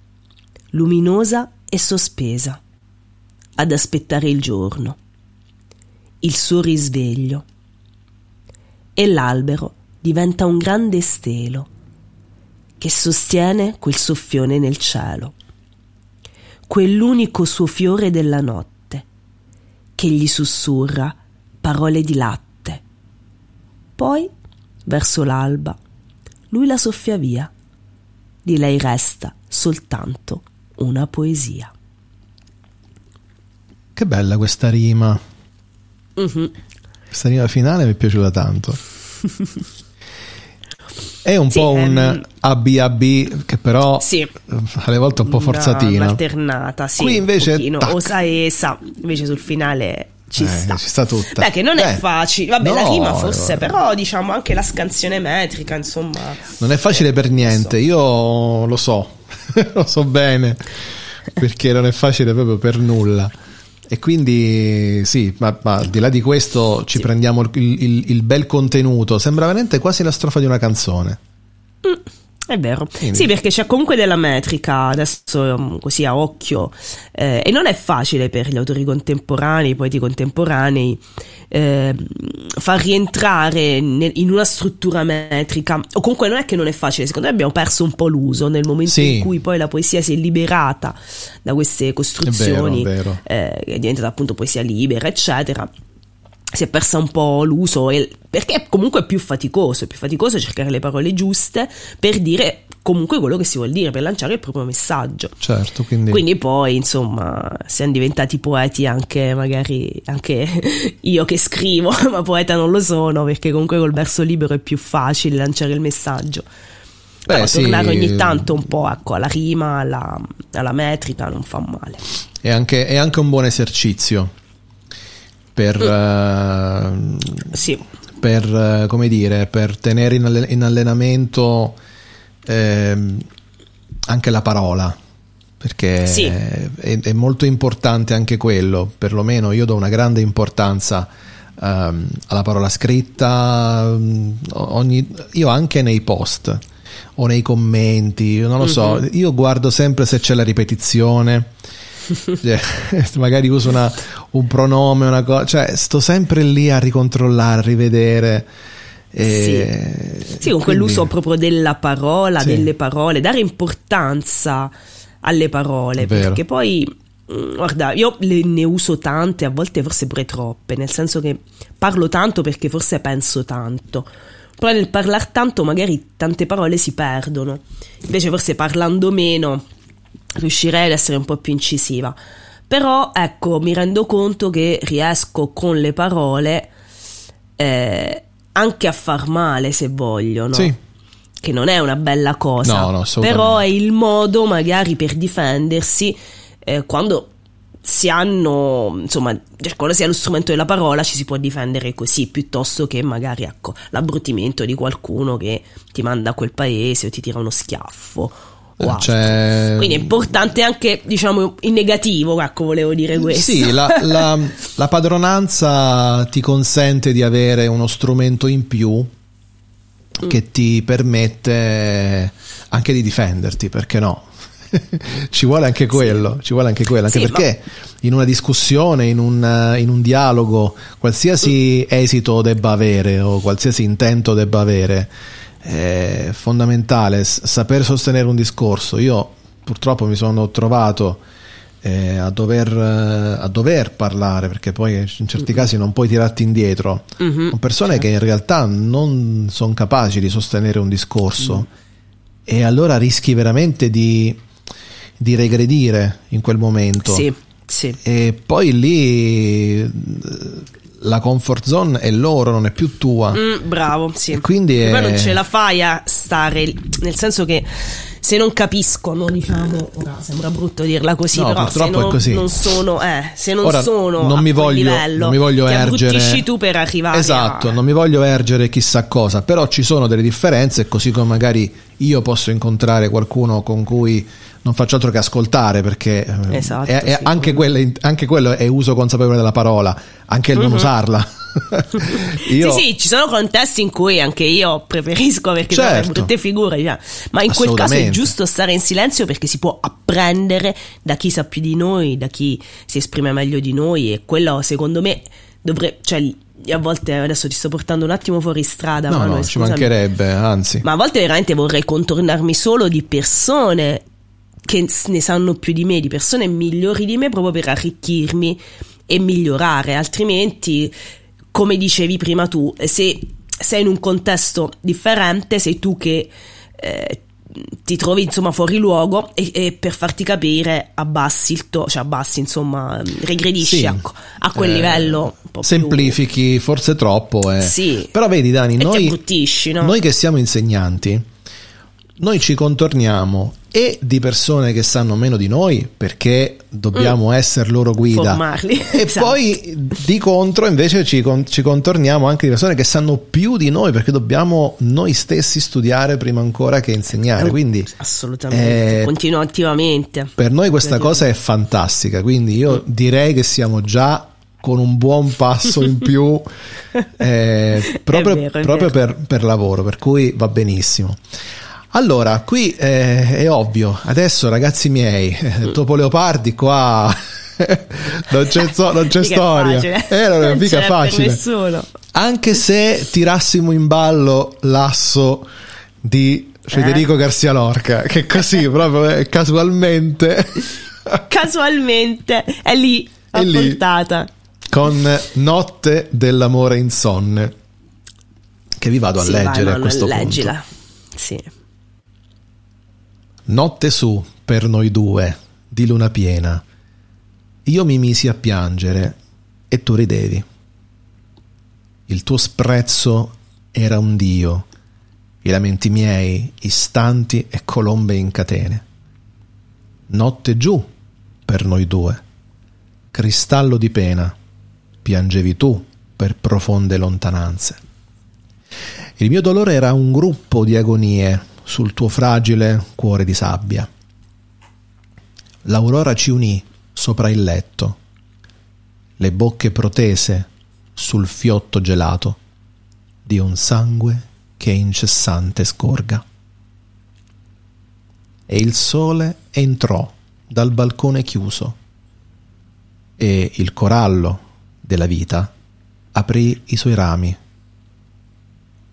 Speaker 2: luminosa e sospesa, ad aspettare il giorno, il suo risveglio. E l'albero diventa un grande stelo che sostiene quel soffione nel cielo, quell'unico suo fiore della notte che gli sussurra parole di latte. Poi, verso l'alba, lui la soffia via. Di lei resta soltanto una poesia.
Speaker 1: Che bella questa rima.
Speaker 2: Mhm.
Speaker 1: Questa rima finale mi è piaciuta tanto. È un
Speaker 2: Sì,
Speaker 1: po' un
Speaker 2: ehm,
Speaker 1: ABAB che però
Speaker 2: Sì.
Speaker 1: eh, alle volte è un po' forzatina.
Speaker 2: alternata, sì.
Speaker 1: Qui invece,
Speaker 2: osa e sa, invece sul finale ci
Speaker 1: Eh,
Speaker 2: sta.
Speaker 1: ci sta tutta.
Speaker 2: Beh, che non è
Speaker 1: Eh,
Speaker 2: facile. Vabbè, la
Speaker 1: no,
Speaker 2: rima forse,
Speaker 1: eh,
Speaker 2: però diciamo anche la scansione metrica, insomma.
Speaker 1: Non è facile per niente, io lo so, lo so bene, perché non è facile proprio per nulla. E quindi sì, ma, ma al di là di questo ci
Speaker 2: Sì.
Speaker 1: prendiamo il, il- il bel contenuto, sembra veramente quasi la strofa di una canzone.
Speaker 2: È vero.
Speaker 1: Quindi-
Speaker 2: Sì, perché c'è comunque della metrica, adesso così a occhio, eh, e non è facile per gli autori contemporanei, i poeti contemporanei, eh, far rientrare nel- in una struttura metrica, o comunque non è che non è facile, secondo me abbiamo perso un po' l'uso nel momento
Speaker 1: Sì.
Speaker 2: in cui poi la poesia si è liberata da queste costruzioni,
Speaker 1: È vero, è vero.
Speaker 2: eh, è diventata appunto poesia libera, eccetera si è persa un po' l'uso e- perché è comunque più faticoso, è più faticoso cercare le parole giuste per dire comunque quello che si vuol dire, per lanciare il proprio messaggio.
Speaker 1: Certo, quindi,
Speaker 2: Quindi poi, insomma, siamo diventati poeti anche magari anche io che scrivo, ma poeta non lo sono, perché comunque col verso libero è più facile lanciare il messaggio.
Speaker 1: Beh,
Speaker 2: Però
Speaker 1: sì,
Speaker 2: tornare ogni tanto un po' ecco, alla rima, alla, alla metrica non fa male.
Speaker 1: è anche, è anche un buon esercizio per,
Speaker 2: Mm.
Speaker 1: eh,
Speaker 2: Sì,
Speaker 1: per, eh, come dire, per tenere in, alle- in allenamento ehm, anche la parola, perché
Speaker 2: Sì.
Speaker 1: è, è molto importante anche quello, perlomeno io do una grande importanza ehm, alla parola scritta, mm, ogni- io anche nei post o nei commenti, non lo so,
Speaker 2: Mhm.
Speaker 1: io guardo sempre se c'è la ripetizione. Cioè, magari uso una- un pronome, una cosa, cioè sto sempre lì a ricontrollare, a rivedere. E
Speaker 2: Sì, con
Speaker 1: quindi-
Speaker 2: quell'uso proprio della parola,
Speaker 1: Sì.
Speaker 2: delle parole, dare importanza alle parole, perché poi, mm, guarda, io ne uso tante, a volte forse pure troppe, nel senso che parlo tanto perché forse penso tanto. Però nel parlare tanto magari tante parole si perdono, invece forse parlando meno riuscirei ad essere un po' più incisiva. Però ecco, mi rendo conto che riesco con le parole eh, anche a far male se voglio, no?
Speaker 1: Sì.
Speaker 2: Che non è una bella cosa,
Speaker 1: No, no,
Speaker 2: però è il modo magari per difendersi eh, quando si hanno, insomma, cioè, quando si ha lo strumento della parola ci si può difendere così, piuttosto che magari, ecco, l'abbruttimento di qualcuno che ti manda a quel paese o ti tira uno schiaffo.
Speaker 1: C'è-
Speaker 2: Quindi è importante anche, diciamo, in negativo, ecco, volevo dire questo.
Speaker 1: Sì, la, la- la padronanza ti consente di avere uno strumento in più
Speaker 2: Mm.
Speaker 1: che ti permette anche di difenderti, perché no? ci vuole anche quello, ci vuole anche quello, anche
Speaker 2: Sì,
Speaker 1: perché in una discussione, in un, in un dialogo, qualsiasi esito debba avere o qualsiasi intento debba avere, è fondamentale saper sostenere un discorso. Io purtroppo mi sono trovato eh, a, dover, a dover parlare perché poi in certi casi non puoi tirarti indietro
Speaker 2: Mhm.
Speaker 1: con persone che in realtà non sono capaci di sostenere un discorso e allora rischi veramente di, di regredire in quel momento.
Speaker 2: Sì, sì.
Speaker 1: E poi lì la comfort zone è loro, non è più tua.
Speaker 2: Mm, bravo, sì.
Speaker 1: E quindi è...
Speaker 2: Poi non ce la fai a stare, nel senso che se non capiscono, diciamo, ora sembra brutto dirla così,
Speaker 1: No,
Speaker 2: però se
Speaker 1: purtroppo è
Speaker 2: non,
Speaker 1: così.
Speaker 2: non sono, eh, se non
Speaker 1: Ora,
Speaker 2: sono
Speaker 1: non
Speaker 2: a
Speaker 1: mi voglio-
Speaker 2: livello,
Speaker 1: non mi voglio ergere-
Speaker 2: tu per arrivare
Speaker 1: Esatto,
Speaker 2: a...
Speaker 1: non mi voglio ergere chissà cosa, però ci sono delle differenze, così come magari io posso incontrare qualcuno con cui non faccio altro che ascoltare, perché eh,
Speaker 2: Esatto,
Speaker 1: è- è-
Speaker 2: sì.
Speaker 1: anche, quelle- anche quello è uso consapevole della parola, anche il non usarla. Io-
Speaker 2: Sì, sì, ci sono contesti in cui anche io preferisco perché
Speaker 1: Certo.
Speaker 2: sono brutte figure, cioè. ma in quel caso è giusto stare in silenzio perché si può apprendere da chi sa più di noi, da chi si esprime meglio di noi e quello secondo me dovrebbe, cioè io a volte adesso ti sto portando un attimo fuori strada,
Speaker 1: No,
Speaker 2: Manuel,
Speaker 1: no, ci
Speaker 2: scusami.
Speaker 1: mancherebbe, anzi.
Speaker 2: Ma a volte veramente vorrei contornarmi solo di persone che ne sanno più di me, di persone migliori di me proprio per arricchirmi e migliorare, altrimenti, come dicevi prima tu, se sei in un contesto differente, sei tu che eh, ti trovi insomma fuori luogo e, e per farti capire abbassi il to, cioè abbassi insomma, regredisci
Speaker 1: Sì.
Speaker 2: a, a quel
Speaker 1: Eh,
Speaker 2: livello po' più-
Speaker 1: Semplifichi forse troppo. eh.
Speaker 2: Sì.
Speaker 1: Però vedi Dani, noi,
Speaker 2: no?
Speaker 1: noi che siamo insegnanti, noi ci contorniamo e di persone che sanno meno di noi perché dobbiamo essere loro guida
Speaker 2: Mm. Formarli,
Speaker 1: e
Speaker 2: esatto.
Speaker 1: poi di contro invece ci, con- ci contorniamo anche di persone che sanno più di noi perché dobbiamo noi stessi studiare prima ancora che insegnare quindi
Speaker 2: Assolutamente,
Speaker 1: eh,
Speaker 2: continuativamente.
Speaker 1: per noi questa cosa è fantastica, quindi io direi che siamo già con un buon passo in più eh, proprio,
Speaker 2: vero,
Speaker 1: proprio per, per lavoro, per cui va benissimo. Allora, qui eh, è ovvio, adesso ragazzi miei, eh, Topo Leopardi qua non c'è, so- non c'è
Speaker 2: è
Speaker 1: storia,
Speaker 2: facile.
Speaker 1: eh, non è mica facile. Anche se tirassimo in ballo l'asso di Federico Garcia Lorca, che così proprio eh, casualmente
Speaker 2: Casualmente è lì, a
Speaker 1: È lì.
Speaker 2: portata.
Speaker 1: con Notte dell'amore insonne, che vi vado a
Speaker 2: Sì, vai,
Speaker 1: leggere a
Speaker 2: Manuel,
Speaker 1: questo
Speaker 2: leggila.
Speaker 1: punto.
Speaker 2: Sì.
Speaker 1: Notte su per noi due, di luna piena. Io mi misi a piangere e tu ridevi. Il tuo sprezzo era un dio, i lamenti miei istanti e colombe in catene. Notte giù per noi due, cristallo di pena, piangevi tu per profonde lontananze. Il mio dolore era un gruppo di agonie sul tuo fragile cuore di sabbia. L'aurora ci unì sopra il letto, le bocche protese sul fiotto gelato di un sangue che incessante scorga. E il sole entrò dal balcone chiuso e il corallo della vita aprì i suoi rami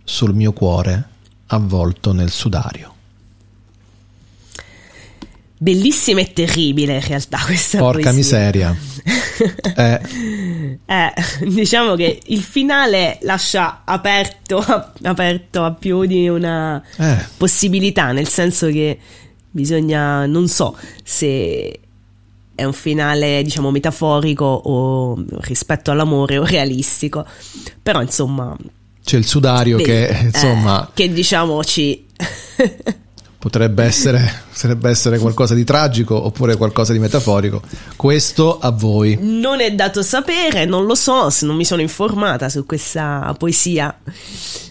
Speaker 1: sul mio cuore avvolto nel sudario.
Speaker 2: Bellissima e terribile in realtà questa
Speaker 1: Porca
Speaker 2: poesia.
Speaker 1: miseria. Eh,
Speaker 2: Eh, diciamo che il finale lascia aperto, aperto a più di una
Speaker 1: eh,
Speaker 2: possibilità, nel senso che bisogna, non so se è un finale, diciamo, metaforico o rispetto all'amore o realistico, però insomma,
Speaker 1: c'è il sudario che
Speaker 2: vedi,
Speaker 1: insomma
Speaker 2: eh, che diciamo ci
Speaker 1: potrebbe essere, potrebbe essere qualcosa di tragico oppure qualcosa di metaforico. Questo a voi.
Speaker 2: non è dato sapere, non lo so, se non mi sono informata su questa poesia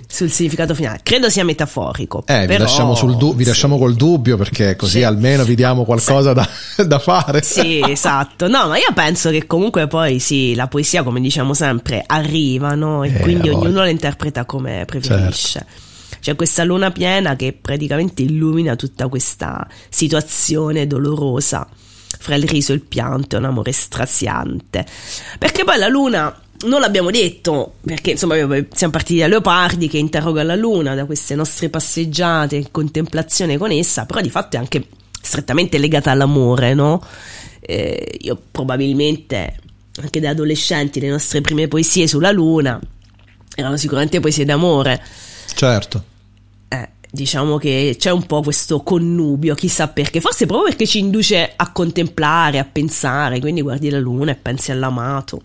Speaker 2: sul significato finale. Credo sia metaforico.
Speaker 1: Eh, vi,
Speaker 2: però-
Speaker 1: lasciamo sul du- vi
Speaker 2: sì.
Speaker 1: lasciamo col dubbio perché così
Speaker 2: Sì.
Speaker 1: almeno vi diamo qualcosa da, da fare.
Speaker 2: Sì, esatto. No, ma io penso che comunque poi sì, la poesia, come diciamo sempre, arriva, no? E
Speaker 1: Eh,
Speaker 2: quindi
Speaker 1: voglia.
Speaker 2: ognuno la interpreta come preferisce.
Speaker 1: Certo.
Speaker 2: C'è questa luna piena che praticamente illumina tutta questa situazione dolorosa fra il riso e il pianto, un amore straziante. Perché poi la luna, non l'abbiamo detto, perché insomma siamo partiti da Leopardi che interroga la luna, da queste nostre passeggiate in contemplazione con essa, però di fatto è anche strettamente legata all'amore, no? Eh, io probabilmente anche da adolescenti le nostre prime poesie sulla luna erano sicuramente poesie d'amore.
Speaker 1: Certo.
Speaker 2: Eh, diciamo che c'è un po' questo connubio, chissà perché, forse proprio perché ci induce a contemplare, a pensare, quindi guardi la luna e pensi all'amato.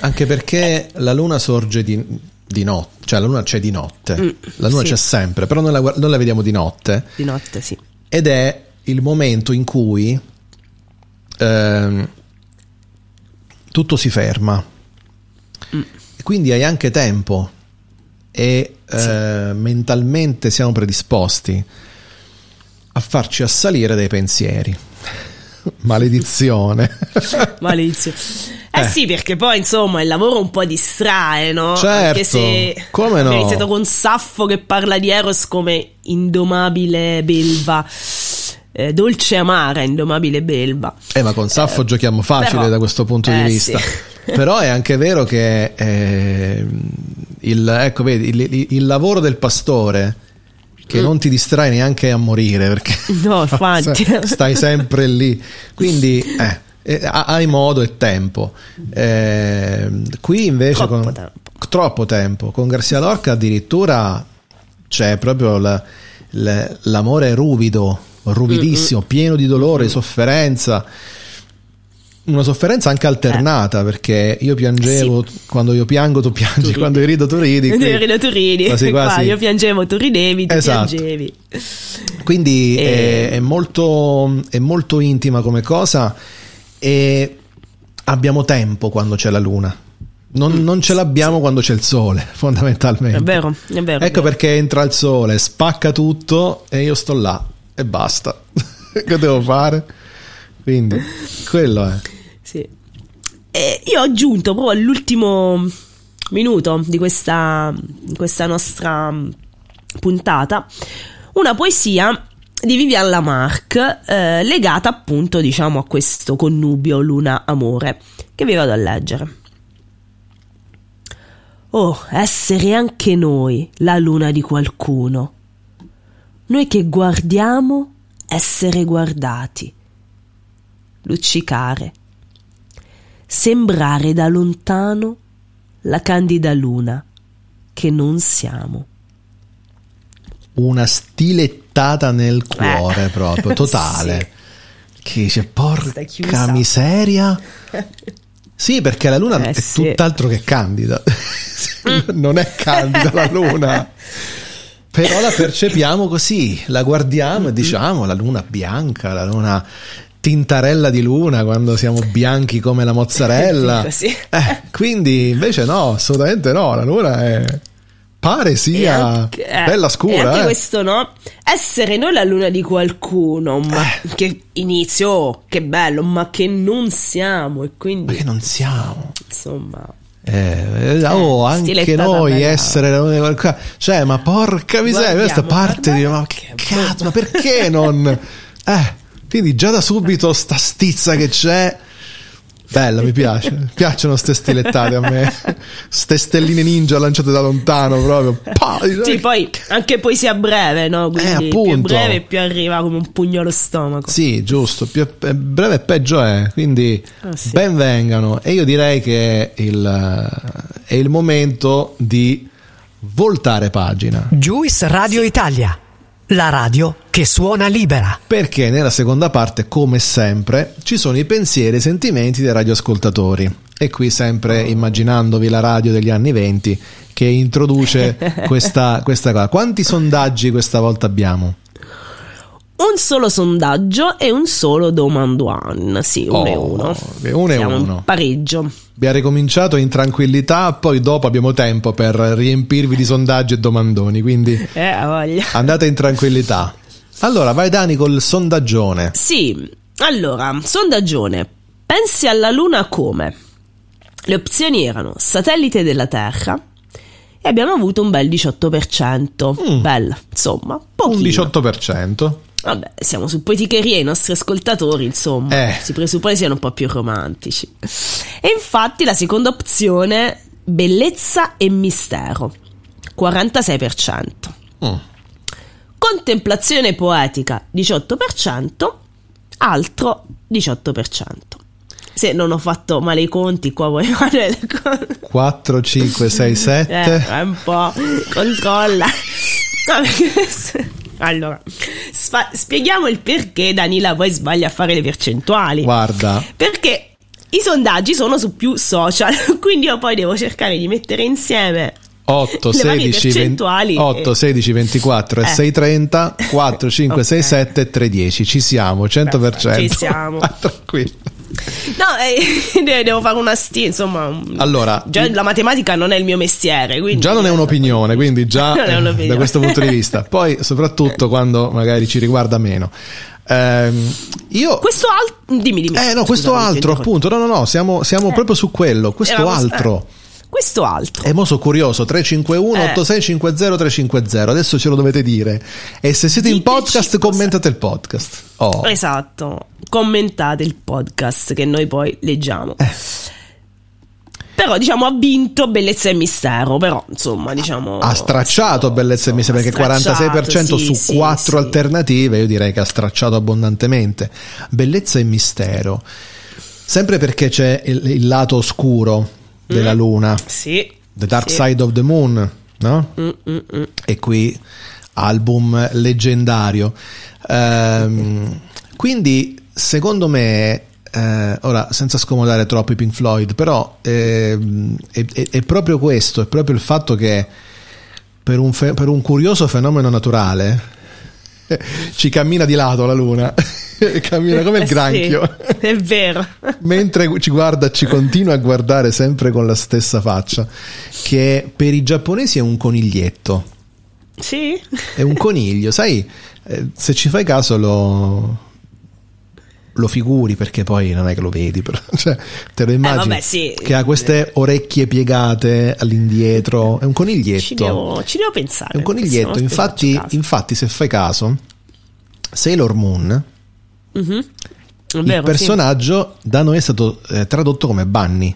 Speaker 1: Anche perché la luna sorge di, di notte, cioè la luna c'è di notte,
Speaker 2: Mm,
Speaker 1: la luna
Speaker 2: sì.
Speaker 1: c'è sempre, però noi la, noi la vediamo di notte
Speaker 2: Di notte, sì.
Speaker 1: ed è il momento in cui ehm, tutto si ferma.
Speaker 2: Mm.
Speaker 1: Quindi hai anche tempo e eh, mentalmente siamo predisposti a farci assalire dei pensieri. Maledizione.
Speaker 2: Malizio. Eh,
Speaker 1: Eh.
Speaker 2: sì, perché poi insomma il lavoro un po' distrae, no?
Speaker 1: Certo,
Speaker 2: Anche se
Speaker 1: come no?
Speaker 2: abbiamo iniziato con Saffo che parla di Eros come indomabile belva, eh, dolce amara, indomabile belva.
Speaker 1: Eh, ma con Saffo giochiamo facile
Speaker 2: però-
Speaker 1: da questo punto di
Speaker 2: eh,
Speaker 1: vista.
Speaker 2: sì.
Speaker 1: Però è anche vero che eh, il, ecco, vedi, il, il- lavoro del pastore che non ti distrae neanche a morire perché
Speaker 2: Mm. No, infatti.
Speaker 1: stai sempre lì. Quindi eh, eh, hai modo e tempo. Eh, qui invece
Speaker 2: Troppo
Speaker 1: con
Speaker 2: tempo.
Speaker 1: troppo tempo. Con Garcia Lorca addirittura c'è proprio la- la- l'amore ruvido, ruvidissimo, pieno di dolore, di sofferenza. Una sofferenza anche alternata perché io piangevo quando io piango tu piangi,
Speaker 2: ridi.
Speaker 1: quando io rido tu ridi.
Speaker 2: Tu
Speaker 1: qui-
Speaker 2: ridi, tu ridi.
Speaker 1: quasi
Speaker 2: Qua
Speaker 1: quasi.
Speaker 2: io piangevo, tu ridevi, tu
Speaker 1: Esatto.
Speaker 2: piangevi.
Speaker 1: Quindi
Speaker 2: E-
Speaker 1: è, è molto, è molto intima come cosa e abbiamo tempo quando c'è la luna. Non, non ce l'abbiamo quando c'è il sole, fondamentalmente.
Speaker 2: Mm. È vero, è vero. è
Speaker 1: Ecco
Speaker 2: vero.
Speaker 1: perché entra il sole, spacca tutto e io sto là e basta. che devo fare? Quindi, quello è.
Speaker 2: Sì. E io ho aggiunto proprio all'ultimo minuto di questa, questa nostra mm, puntata una poesia di Vivian Lamarck eh, legata appunto diciamo a questo connubio luna-amore che vi vado a leggere. Oh, essere anche noi la luna di qualcuno. Noi che guardiamo essere guardati. Luccicare sembrare da lontano la candida luna che non siamo.
Speaker 1: Una stilettata nel cuore
Speaker 2: Eh.
Speaker 1: proprio, totale. Che dice, porca
Speaker 2: chiusa."
Speaker 1: miseria. Sì, perché la luna
Speaker 2: Eh,
Speaker 1: è
Speaker 2: sì.
Speaker 1: tutt'altro che candida. non è candida la luna. Però la percepiamo così, la guardiamo e diciamo la luna bianca, la luna tintarella di luna quando siamo bianchi come la mozzarella. Eh, quindi invece no, assolutamente no, la luna è pare
Speaker 2: E
Speaker 1: sia
Speaker 2: anche- eh,
Speaker 1: bella
Speaker 2: E
Speaker 1: scura,
Speaker 2: anche
Speaker 1: eh.
Speaker 2: questo no? Essere noi la luna di qualcuno, ma
Speaker 1: Eh.
Speaker 2: che inizio, oh, che bello, ma che non siamo. E
Speaker 1: Ma
Speaker 2: quindi,
Speaker 1: che non siamo.
Speaker 2: insomma,
Speaker 1: Eh, eh, oh, anche noi
Speaker 2: bella.
Speaker 1: essere la luna di qualcosa. Cioè, ma porca miseria,
Speaker 2: Guardiamo,
Speaker 1: questa parte di ma che cazzo, ma perché non Eh, quindi già da subito sta stizza che c'è Bella, mi piace. Piacciono ste stilettate a me. Ste stelline ninja lanciate da lontano proprio. Pa,
Speaker 2: sì, poi anche poesia breve, no? Quindi
Speaker 1: Eh,
Speaker 2: più è
Speaker 1: appunto.
Speaker 2: breve più arriva come un pugno allo stomaco.
Speaker 1: Sì, giusto, più è breve peggio è, quindi
Speaker 2: Ah, sì.
Speaker 1: ben vengano e io direi che il, è il momento di voltare pagina,
Speaker 3: Juice Radio Italia, la radio che suona libera.
Speaker 1: perché nella seconda parte, come sempre, ci sono i pensieri e i sentimenti dei radioascoltatori. E qui sempre immaginandovi la radio degli anni 20 che introduce questa, questa cosa. Quanti sondaggi questa volta abbiamo?
Speaker 2: Un solo sondaggio e un solo domanduan. Sì, uno e
Speaker 1: Oh, e
Speaker 2: Siamo in
Speaker 1: uno.
Speaker 2: Pareggio.
Speaker 1: Abbiamo ricominciato in tranquillità, poi dopo abbiamo tempo per riempirvi di sondaggi e domandoni, quindi
Speaker 2: Eh, voglia.
Speaker 1: andate in tranquillità. Allora, vai Dani col sondaggione.
Speaker 2: Sì, allora, sondaggione. Pensi alla Luna come? Le opzioni erano satellite della Terra e abbiamo avuto un bel 18%.
Speaker 1: Mm.
Speaker 2: Bella, insomma,
Speaker 1: Un
Speaker 2: pochino.
Speaker 1: 18%.
Speaker 2: Vabbè, siamo su poeticheria, i nostri ascoltatori, insomma,
Speaker 1: Eh.
Speaker 2: si presuppone siano un po' più romantici. E infatti la seconda opzione, bellezza e mistero, 46%.
Speaker 1: Mm.
Speaker 2: Contemplazione poetica, 18%, altro 18%. Se non ho fatto male i conti, qua vuoi fare le cose.
Speaker 1: 4, 5, 6, 7.
Speaker 2: Eh, è un po', controlla. No, perché- Allora, sfa- spieghiamo il perché Danila poi sbaglia a fare le percentuali.
Speaker 1: Guarda.
Speaker 2: Perché i sondaggi sono su più social, quindi io poi devo cercare di mettere insieme
Speaker 1: 8, 16, 20, 8, 16, 24 e
Speaker 2: Eh.
Speaker 1: 6, 30, 4, 5, 6,
Speaker 2: Ok.
Speaker 1: 7 e 3, 10. Ci siamo, 100%.
Speaker 2: Ci siamo.
Speaker 1: Tranquillo.
Speaker 2: No, eh, de- devo fare una stima, insomma.
Speaker 1: Allora,
Speaker 2: già la matematica non è il mio mestiere, quindi
Speaker 1: Già non è un'opinione, quindi già eh,
Speaker 2: un'opinione.
Speaker 1: da questo punto di vista. Poi, soprattutto quando magari ci riguarda meno. Ehm, io.
Speaker 2: Questo altro dimmi dimmi.
Speaker 1: Eh no, questo
Speaker 2: Scusami,
Speaker 1: altro, appunto. No, no, no, siamo, siamo
Speaker 2: Eh.
Speaker 1: proprio su quello. Questo
Speaker 2: Eravamo-
Speaker 1: altro.
Speaker 2: eh, questo altro.
Speaker 1: E mo sono curioso, 351
Speaker 2: Eh.
Speaker 1: 8650 350, adesso ce lo dovete dire. E se siete in
Speaker 2: Diteci
Speaker 1: podcast,
Speaker 2: cosa-
Speaker 1: commentate il podcast. Oh.
Speaker 2: Esatto. Commentate il podcast che noi poi leggiamo.
Speaker 1: Eh.
Speaker 2: Però diciamo ha vinto Bellezza e Mistero, però insomma diciamo
Speaker 1: Ha stracciato bellezza e miseria perché
Speaker 2: ha stracciato,
Speaker 1: 46%
Speaker 2: sì,
Speaker 1: su
Speaker 2: sì,
Speaker 1: 4
Speaker 2: sì.
Speaker 1: alternative, io direi che ha stracciato abbondantemente. Bellezza e mistero. Sempre perché c'è il, il lato oscuro della
Speaker 2: Mm.
Speaker 1: luna,
Speaker 2: Sì.
Speaker 1: The Dark
Speaker 2: sì.
Speaker 1: Side of the Moon, no?
Speaker 2: Mm, mm, mm.
Speaker 1: E qui album leggendario. Ehm, quindi, secondo me, eh, ora senza scomodare troppo i Pink Floyd, però ehm, è, è- è proprio questo, è proprio il fatto che per un, fe- per un curioso fenomeno naturale ci cammina di lato la luna, cammina come il
Speaker 2: Eh sì,
Speaker 1: granchio.
Speaker 2: è vero.
Speaker 1: Mentre ci guarda, ci continua a guardare sempre con la stessa faccia, che per i giapponesi è un coniglietto.
Speaker 2: Sì.
Speaker 1: È un coniglio, sai, eh, se ci fai caso lo, lo figuri perché poi non è che lo vedi, però, cioè, te lo immagini
Speaker 2: Eh, vabbè, sì.
Speaker 1: che ha queste orecchie piegate all'indietro, è un coniglietto.
Speaker 2: Ci devo, ci devo pensare.
Speaker 1: È un coniglietto, infatti, infatti se fai caso, Sailor Moon,
Speaker 2: Mhm. È
Speaker 1: il
Speaker 2: vero,
Speaker 1: personaggio da noi è stato eh, tradotto come Bunny.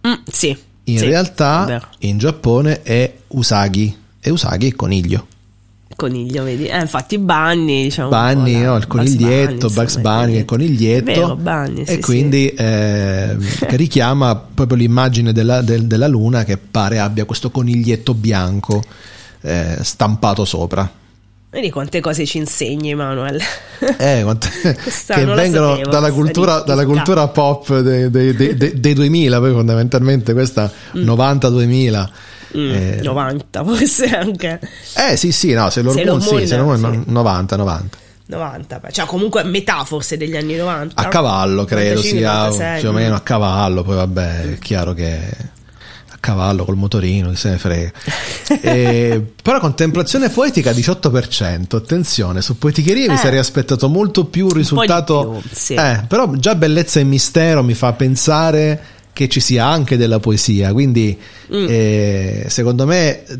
Speaker 2: Sì. Mm, sì.
Speaker 1: In
Speaker 2: sì,
Speaker 1: realtà
Speaker 2: vero.
Speaker 1: in Giappone è Usagi e Usagi è coniglio.
Speaker 2: Coniglio, vedi? Eh, infatti Bunny, diciamo. un
Speaker 1: Bunny, no? il
Speaker 2: Bugs
Speaker 1: coniglietto,
Speaker 2: Bunny,
Speaker 1: Bugs Bunny, il coniglietto.
Speaker 2: Vero, Bunny, sì,
Speaker 1: e
Speaker 2: sì.
Speaker 1: quindi eh, richiama proprio l'immagine della, del- della luna che pare abbia questo coniglietto bianco eh, stampato sopra.
Speaker 2: Vedi quante cose ci insegni, Manuel.
Speaker 1: Eh, quante- che vengono
Speaker 2: sapevo,
Speaker 1: dalla cultura, dalla cultura pop dei, dei- dei- dei- dei 2000, poi fondamentalmente questa 90-2000.
Speaker 2: Mm,
Speaker 1: eh,
Speaker 2: 90 forse anche.
Speaker 1: eh sì sì, no, se lo
Speaker 2: Sailor
Speaker 1: sì,
Speaker 2: Moon,
Speaker 1: Sailor Moon,
Speaker 2: sì.
Speaker 1: 90, 90.
Speaker 2: 90, beh, cioè comunque metà forse degli anni 90.
Speaker 1: A cavallo credo
Speaker 2: 95,
Speaker 1: sia
Speaker 2: 96,
Speaker 1: più o meno a cavallo, poi vabbè è chiaro che a cavallo col motorino, che se ne frega. E- però contemplazione poetica 18%, attenzione, su poeticheria mi
Speaker 2: Eh.
Speaker 1: sarei aspettato molto più un risultato...
Speaker 2: più, sì.
Speaker 1: eh, però già bellezza e mistero mi fa pensare che ci sia anche della poesia, quindi
Speaker 2: Mm.
Speaker 1: eh, secondo me... eh,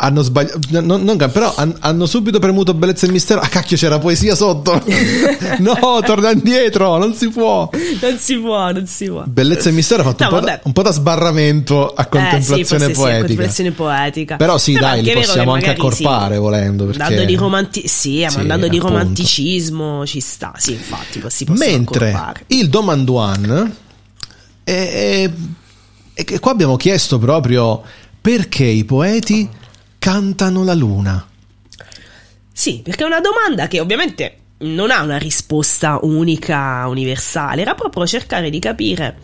Speaker 1: Hanno sbagliato, non, non- però han- hanno subito premuto bellezza e mistero. Ah, cacchio, c'era poesia sotto. no, torna indietro, non si può.
Speaker 2: Non si può, non si può.
Speaker 1: Bellezza e mistero ha fatto
Speaker 2: No,
Speaker 1: un, po da, un po' da sbarramento a
Speaker 2: Eh, sì,
Speaker 1: contemplazione
Speaker 2: forse sì,
Speaker 1: poetica.
Speaker 2: contemplazione poetica.
Speaker 1: Però sì, dai,
Speaker 2: è
Speaker 1: li possiamo
Speaker 2: che
Speaker 1: anche accorpare
Speaker 2: sì,
Speaker 1: volendo. Perché...
Speaker 2: Di romanti- sì, ma
Speaker 1: Sì,
Speaker 2: andando di romanticismo ci sta. Sì, infatti, si possono
Speaker 1: Mentre
Speaker 2: accorpare.
Speaker 1: il Domanduan è, è che qua abbiamo chiesto proprio perché i poeti cantano la luna.
Speaker 2: Sì, perché è una domanda che ovviamente non ha una risposta unica, universale. Era proprio cercare di capire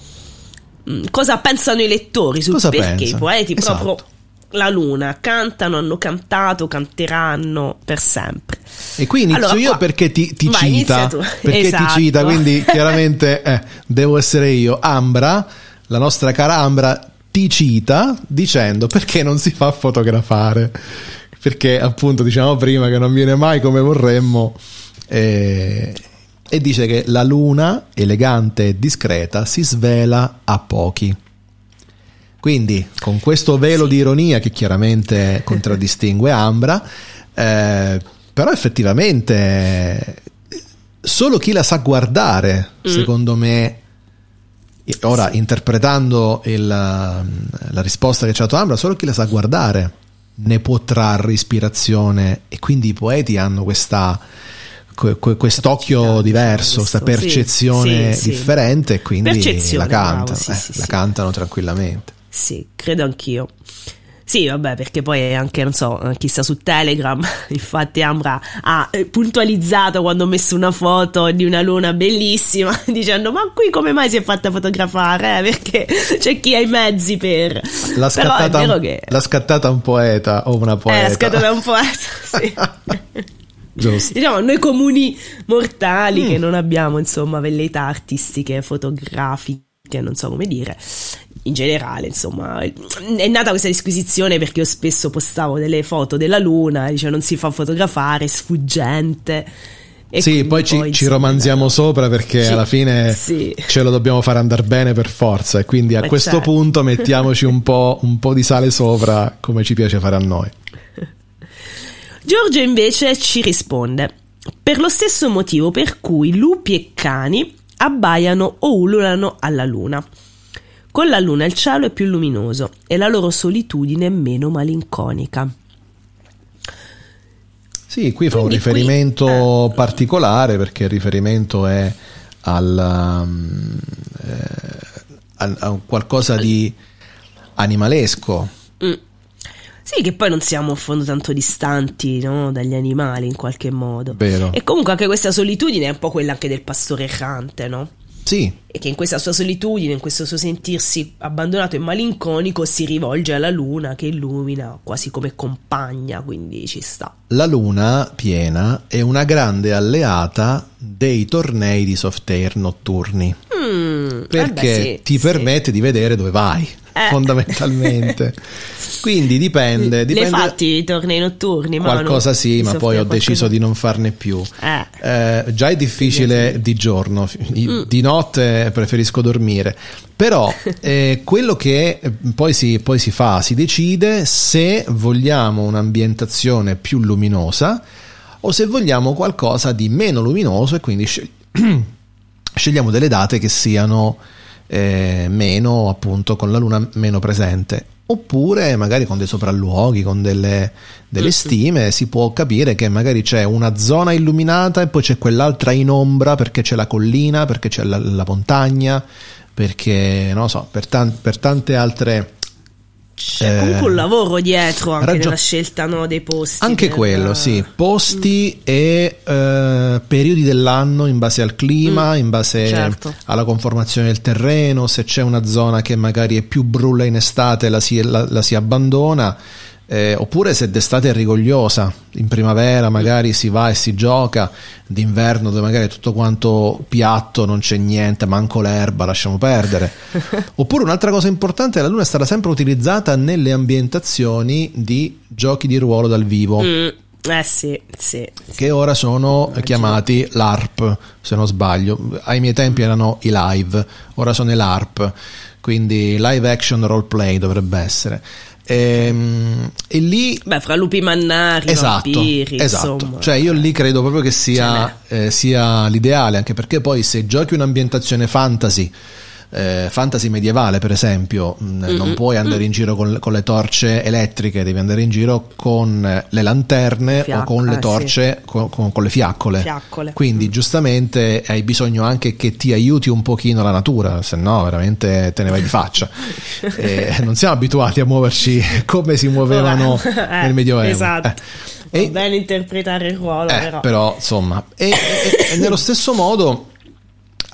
Speaker 2: mm, cosa pensano i lettori sul
Speaker 1: Cosa
Speaker 2: perché
Speaker 1: pensano?
Speaker 2: i poeti
Speaker 1: Esatto.
Speaker 2: proprio la luna cantano, hanno cantato, canteranno per sempre.
Speaker 1: E qui inizio
Speaker 2: Allora,
Speaker 1: io
Speaker 2: qua-
Speaker 1: perché ti, ti
Speaker 2: Vai,
Speaker 1: cita. Perché
Speaker 2: Esatto.
Speaker 1: ti cita, quindi chiaramente eh, devo essere io. Ambra, la nostra cara Ambra, ti cita dicendo perché non si fa fotografare. Perché appunto diciamo prima che non viene mai come vorremmo. eh, e dice che la luna, elegante e discreta, si svela a pochi. Quindi, con questo velo di ironia che chiaramente contraddistingue Ambra, eh, però effettivamente solo chi la sa guardare, secondo me, ora interpretando il, la risposta che ci ha dato Ambra, solo chi la sa guardare ne può trarre ispirazione e quindi i poeti hanno questa que- que- quest'occhio
Speaker 2: Capacità,
Speaker 1: diverso, questa
Speaker 2: sì,
Speaker 1: percezione
Speaker 2: sì, sì.
Speaker 1: differente e quindi
Speaker 2: Percezione,
Speaker 1: la cantano,
Speaker 2: bravo, sì,
Speaker 1: eh,
Speaker 2: sì,
Speaker 1: la
Speaker 2: sì.
Speaker 1: cantano tranquillamente.
Speaker 2: Sì, credo anch'io. Sì, vabbè, perché poi anche, non so, chi sta su Telegram, infatti Ambra ha eh, puntualizzato quando ho messo una foto di una luna bellissima, dicendo ma qui come mai si è fatta fotografare? Eh? Perché c'è chi ha i mezzi per...
Speaker 1: L'ha scattata, che... l'ha scattata un poeta o una poeta.
Speaker 2: Eh, l'ha scattata un poeta, sì.
Speaker 1: Giusto.
Speaker 2: Diciamo, noi comuni mortali mm. che non abbiamo, insomma, velleità artistiche, fotografiche, non so come dire, in generale, insomma, è nata questa disquisizione perché io spesso postavo delle foto della luna, dice non si fa fotografare, sfuggente.
Speaker 1: E sì, poi ci, ci, romanziamo sopra perché sì, alla fine sì. ce lo dobbiamo fare andare bene per forza e quindi a Ma questo certo. punto mettiamoci un po', un po' di sale sopra come ci piace fare a noi.
Speaker 2: Giorgio invece ci risponde per lo stesso motivo per cui lupi e cani abbaiano o ululano alla luna. Con la luna il cielo è più luminoso e la loro solitudine è meno malinconica.
Speaker 1: Sì, qui fa Quindi un riferimento qui, eh, particolare perché il riferimento è al, um, eh, a, a qualcosa di animalesco.
Speaker 2: Mm. Sì, che poi non siamo a fondo tanto distanti no? dagli animali in qualche modo.
Speaker 1: Vero.
Speaker 2: E comunque anche questa solitudine è un po' quella anche del pastore errante, no?
Speaker 1: Sì.
Speaker 2: E che in questa sua solitudine, in questo suo sentirsi abbandonato e malinconico, si rivolge alla luna che illumina quasi come compagna, quindi ci sta.
Speaker 1: La luna piena è una grande alleata dei tornei di soft air notturni.
Speaker 2: Mm,
Speaker 1: perché
Speaker 2: eh beh, sì,
Speaker 1: ti
Speaker 2: sì.
Speaker 1: permette di vedere dove vai. Fondamentalmente. Quindi dipende. dipende
Speaker 2: Le fatti i tornei notturni?
Speaker 1: Qualcosa Manu, sì, ma poi ho deciso di non farne più.
Speaker 2: Eh.
Speaker 1: Eh, già è difficile sì, di giorno, mm. di notte preferisco dormire. Però eh, quello che poi si, poi si fa, si decide se vogliamo un'ambientazione più luminosa o se vogliamo qualcosa di meno luminoso e quindi scegliamo delle date che siano eh, meno appunto con la luna meno presente. Oppure magari con dei sopralluoghi, con delle, delle stime, si può capire che magari c'è una zona illuminata e poi c'è quell'altra in ombra perché c'è la collina, perché c'è la, la montagna, perché non so, per, tan- per tante altre
Speaker 2: c'è eh, comunque un lavoro dietro anche ragion- nella scelta no, dei posti.
Speaker 1: Anche per... quello, sì. Posti mm. e eh, periodi dell'anno in base al clima, mm, in base certo. alla conformazione del terreno. Se c'è una zona che magari è più brulla in estate, la si, la, la si abbandona eh, oppure se d'estate è rigogliosa, in primavera magari si va e si gioca, d'inverno dove magari è tutto quanto piatto, non c'è niente, manco l'erba, lasciamo perdere. oppure un'altra cosa importante, la luna è stata sempre utilizzata nelle ambientazioni di giochi di ruolo dal vivo.
Speaker 2: Mm. Eh sì, sì.
Speaker 1: Che ora sono Immagino. chiamati LARP, se non sbaglio. Ai miei tempi mm. erano i live, ora sono i LARP, quindi live action role play dovrebbe essere. E, ehm, e, lì
Speaker 2: beh fra lupi mannari
Speaker 1: esatto,
Speaker 2: vampiri
Speaker 1: esatto.
Speaker 2: insomma.
Speaker 1: cioè io lì credo proprio che sia, eh, sia l'ideale anche perché poi se giochi un'ambientazione fantasy eh, fantasy medievale, per esempio, mm-hmm. non puoi andare in giro con, con, le torce elettriche, devi andare in giro con le lanterne Fiacca, o con le torce, sì. con, con, con, le fiaccole.
Speaker 2: fiaccole.
Speaker 1: Quindi, mm. giustamente, hai bisogno anche che ti aiuti un pochino la natura, se no, veramente te ne vai di faccia. eh, non siamo abituati a muoverci come si muovevano eh, nel Medioevo.
Speaker 2: Esatto. Eh. bene interpretare il ruolo,
Speaker 1: eh,
Speaker 2: però.
Speaker 1: però. insomma, e, e, e nello stesso modo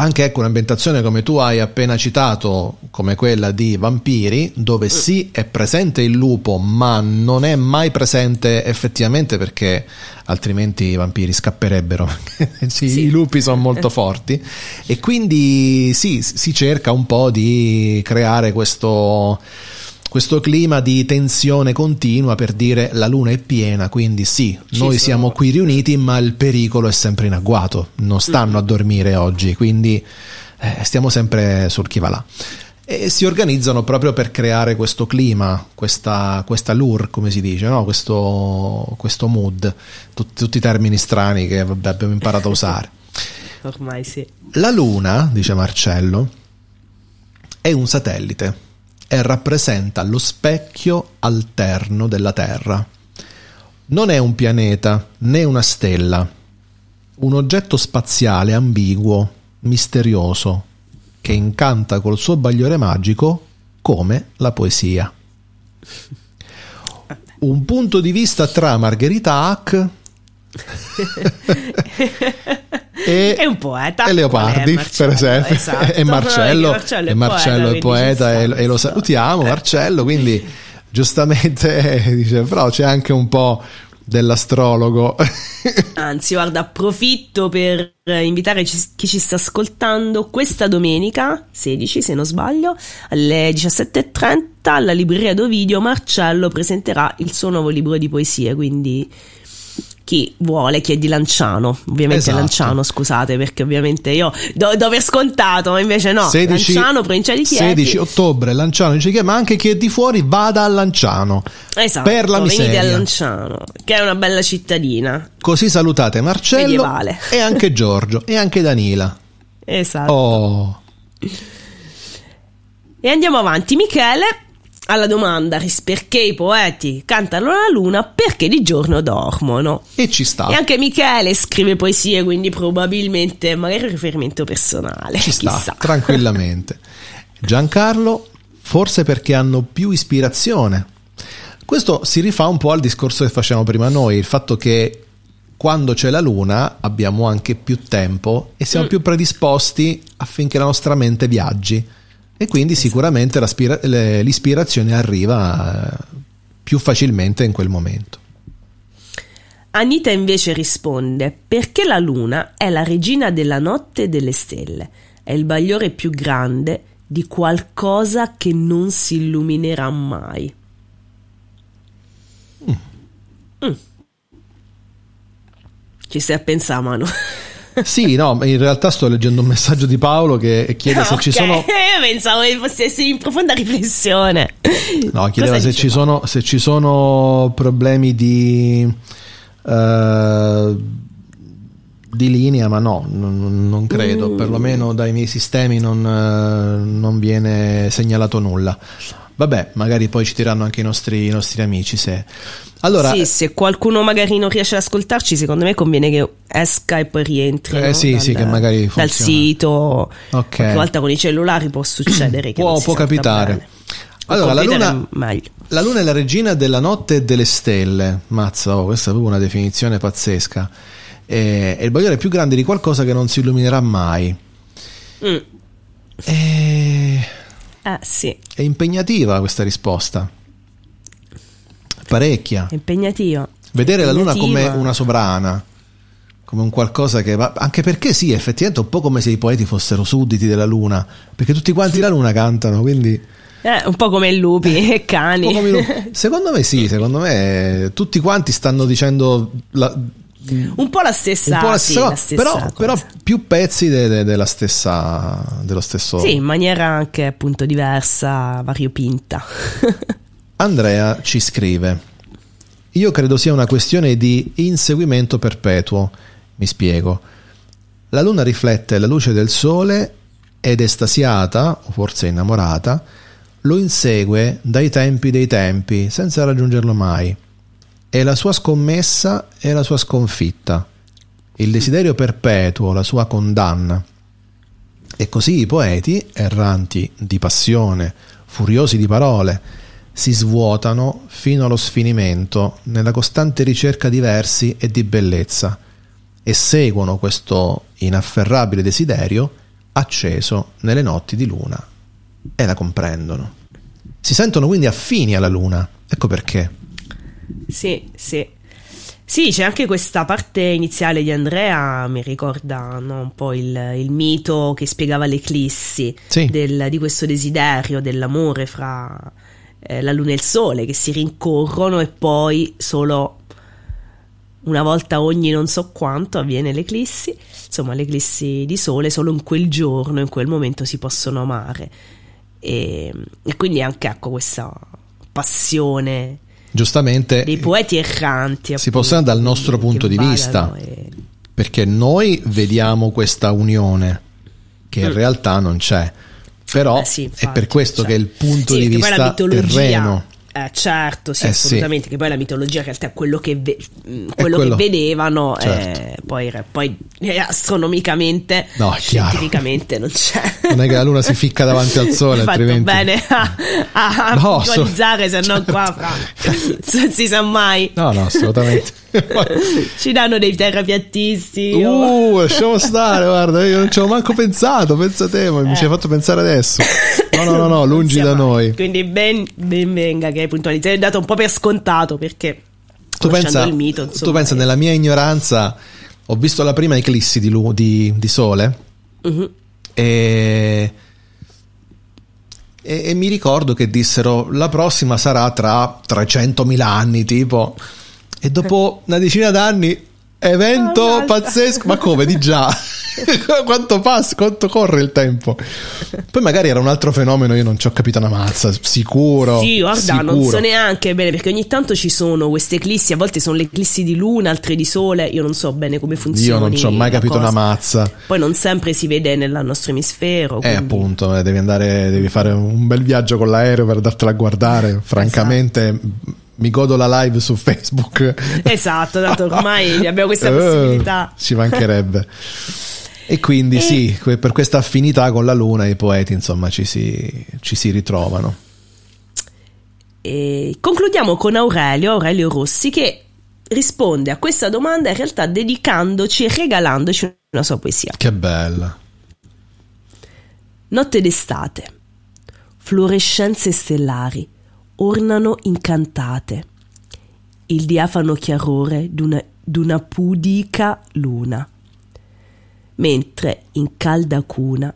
Speaker 1: anche ecco un'ambientazione come tu hai appena citato, come quella di Vampiri, dove mm. sì è presente il lupo, ma non è mai presente effettivamente perché altrimenti i vampiri scapperebbero. sì, sì. I lupi sono molto forti e quindi sì, si cerca un po' di creare questo questo clima di tensione continua per dire la luna è piena, quindi sì, Ci noi sono... siamo qui riuniti, ma il pericolo è sempre in agguato, non stanno a dormire oggi, quindi eh, stiamo sempre sul chi va là. E si organizzano proprio per creare questo clima, questa, questa lure, come si dice, no? questo, questo, mood, Tut, tutti i termini strani che vabbè, abbiamo imparato a usare.
Speaker 2: Ormai sì.
Speaker 1: La luna, dice Marcello, è un satellite e rappresenta lo specchio alterno della Terra. Non è un pianeta né una stella, un oggetto spaziale ambiguo, misterioso, che incanta col suo bagliore magico come la poesia. un punto di vista tra Margherita Hack
Speaker 2: e, e, un poeta
Speaker 1: e Leopardi per esempio esatto. e Marcello, Marcello, e Marcello è poeta, e, e, lo salutiamo Marcello quindi giustamente dice però c'è anche un po' dell'astrologo.
Speaker 2: Anzi, guarda, approfitto per invitare chi ci sta ascoltando questa domenica 16, se non sbaglio, alle 17.30 alla libreria d'Ovidio Marcello presenterà il suo nuovo libro di poesie, quindi chi vuole, chi è di Lanciano, ovviamente esatto. Lanciano, scusate, perché ovviamente io do, do per scontato, ma invece no, 16, Lanciano, provincia di Chieti.
Speaker 1: 16 ottobre, Lanciano, dice ma anche chi è di fuori vada a Lanciano.
Speaker 2: Esatto,
Speaker 1: per la miseria.
Speaker 2: venite a Lanciano, che è una bella cittadina.
Speaker 1: Così salutate Marcello Medievale. e anche Giorgio e anche Danila.
Speaker 2: Esatto.
Speaker 1: Oh.
Speaker 2: E andiamo avanti, Michele alla domanda perché i poeti cantano la luna perché di giorno dormono.
Speaker 1: E ci sta.
Speaker 2: E anche Michele scrive poesie, quindi probabilmente magari un riferimento personale.
Speaker 1: Ci sta,
Speaker 2: chissà.
Speaker 1: tranquillamente. Giancarlo, forse perché hanno più ispirazione. Questo si rifà un po' al discorso che facevamo prima noi, il fatto che quando c'è la luna abbiamo anche più tempo e siamo mm. più predisposti affinché la nostra mente viaggi e quindi sicuramente l'ispirazione arriva eh, più facilmente in quel momento.
Speaker 2: Anita invece risponde perché la luna è la regina della notte e delle stelle, è il bagliore più grande di qualcosa che non si illuminerà mai. Mm. Mm. Ci stai a pensare, Manu?
Speaker 1: Sì, no, in realtà sto leggendo un messaggio di Paolo che chiede se ci sono.
Speaker 2: Io pensavo che fosse in profonda riflessione.
Speaker 1: No, chiedeva se ci, sono, se ci, sono, problemi di. Uh, di linea, ma no, non, non credo, mm. perlomeno dai miei sistemi non, uh, non viene segnalato nulla. Vabbè, magari poi ci diranno anche i nostri, i nostri amici se...
Speaker 2: Allora, sì, se qualcuno magari non riesce ad ascoltarci, secondo me conviene che esca e poi rientri.
Speaker 1: Eh
Speaker 2: no?
Speaker 1: sì, dal, sì, che magari funziona.
Speaker 2: Dal sito. Ok. Qualche volta con i cellulari può succedere che
Speaker 1: può, può capitare.
Speaker 2: Bene.
Speaker 1: Allora, la luna, la luna, è la regina della notte e delle stelle. Mazza, oh, questa è proprio una definizione pazzesca. È, è il bagliore più grande di qualcosa che non si illuminerà mai. Mm. E
Speaker 2: eh, sì.
Speaker 1: È impegnativa questa risposta. Parecchia.
Speaker 2: Impegnativa.
Speaker 1: Vedere la luna come una sovrana, come un qualcosa che va. Anche perché sì, effettivamente è un po' come se i poeti fossero sudditi della luna, perché tutti quanti la luna cantano, quindi.
Speaker 2: Eh, un po' come lupi e cani.
Speaker 1: Secondo me sì, secondo me tutti quanti stanno dicendo la,
Speaker 2: un po' la stessa, po la stessa, sì, la stessa
Speaker 1: però, però, più pezzi de, de, della stessa, dello stesso.
Speaker 2: Sì, in maniera anche appunto diversa, variopinta.
Speaker 1: Andrea ci scrive: Io credo sia una questione di inseguimento perpetuo. Mi spiego. La luna riflette la luce del sole ed estasiata, o forse innamorata, lo insegue dai tempi dei tempi, senza raggiungerlo mai e la sua scommessa è la sua sconfitta, il desiderio perpetuo, la sua condanna. E così i poeti, erranti di passione, furiosi di parole, si svuotano fino allo sfinimento nella costante ricerca di versi e di bellezza e seguono questo inafferrabile desiderio acceso nelle notti di luna e la comprendono. Si sentono quindi affini alla luna, ecco perché.
Speaker 2: Sì, sì. Sì, c'è anche questa parte iniziale di Andrea, mi ricorda no, un po' il, il, mito che spiegava l'eclissi sì. del, di questo desiderio dell'amore fra eh, la luna e il sole che si rincorrono e poi solo una volta ogni non so quanto avviene l'eclissi, insomma l'eclissi di sole, solo in quel giorno, in quel momento si possono amare. E, e quindi anche ecco questa passione
Speaker 1: giustamente
Speaker 2: dei poeti erranti
Speaker 1: si possono dal nostro punto di vista e... perché noi vediamo questa unione che in mm. realtà non c'è però eh sì, infatti, è per questo cioè. che il punto sì, di vista terreno
Speaker 2: eh, certo, sì, eh, assolutamente. Sì. Che poi la mitologia in realtà è quello che, ve- quello quello, che vedevano, certo. eh, poi, poi eh, astronomicamente,
Speaker 1: No, è chiaro.
Speaker 2: scientificamente non c'è.
Speaker 1: Non è che la luna si ficca davanti al sole,
Speaker 2: fatto
Speaker 1: altrimenti...
Speaker 2: bene a, a, a
Speaker 1: No,
Speaker 2: puntualizzare, se no
Speaker 1: certo.
Speaker 2: qua fra, non si sa mai.
Speaker 1: No, no, assolutamente.
Speaker 2: Ci danno dei terrapiattisti. o-
Speaker 1: Uh, lasciamo stare, guarda, io non ci avevo manco pensato, pensa te, ma mi ci hai fatto pensare adesso. No, no, no, no, lungi
Speaker 2: Non
Speaker 1: da noi.
Speaker 2: Quindi ben, ben venga che hai puntualizzato. È dato un po' per scontato perché
Speaker 1: Tu pensa,
Speaker 2: il mito,
Speaker 1: tu
Speaker 2: insomma,
Speaker 1: pensa,
Speaker 2: è-
Speaker 1: nella mia ignoranza, ho visto la prima eclissi di, lu- di- di sole
Speaker 2: Mhm.
Speaker 1: e, e- e mi ricordo che dissero la prossima sarà tra 300.000 anni, tipo, e dopo una decina d'anni, evento
Speaker 2: un'altra.
Speaker 1: pazzesco, ma come di già? quanto passa, quanto corre il tempo? Poi magari era un altro fenomeno, io non ci ho capito una mazza, sicuro.
Speaker 2: Sì, guarda, non
Speaker 1: sicuro.
Speaker 2: so neanche bene perché ogni tanto ci sono queste eclissi, a volte sono le eclissi di luna, altre di sole, io non so bene come funziona.
Speaker 1: Io non ci ho mai capito una mazza.
Speaker 2: Poi non sempre si vede nel nostro emisfero.
Speaker 1: Eh,
Speaker 2: quindi-
Speaker 1: appunto, eh, devi andare, devi fare un bel viaggio con l'aereo per dartela a guardare. Francamente, m- mi godo la live su Facebook.
Speaker 2: Esatto, dato ormai abbiamo questa
Speaker 1: Eh,
Speaker 2: possibilità.
Speaker 1: ci mancherebbe. E quindi
Speaker 2: E-
Speaker 1: sì, per questa affinità con la luna i poeti, insomma, ci si, ci si ritrovano.
Speaker 2: E concludiamo con Aurelio, Aurelio Rossi, che risponde a questa domanda in realtà dedicandoci e regalandoci una sua poesia.
Speaker 1: Che bella.
Speaker 2: Notte d'estate. Fluorescenze stellari ornano incantate il diafano chiarore d'una, d'una pudica luna. Mentre in calda cuna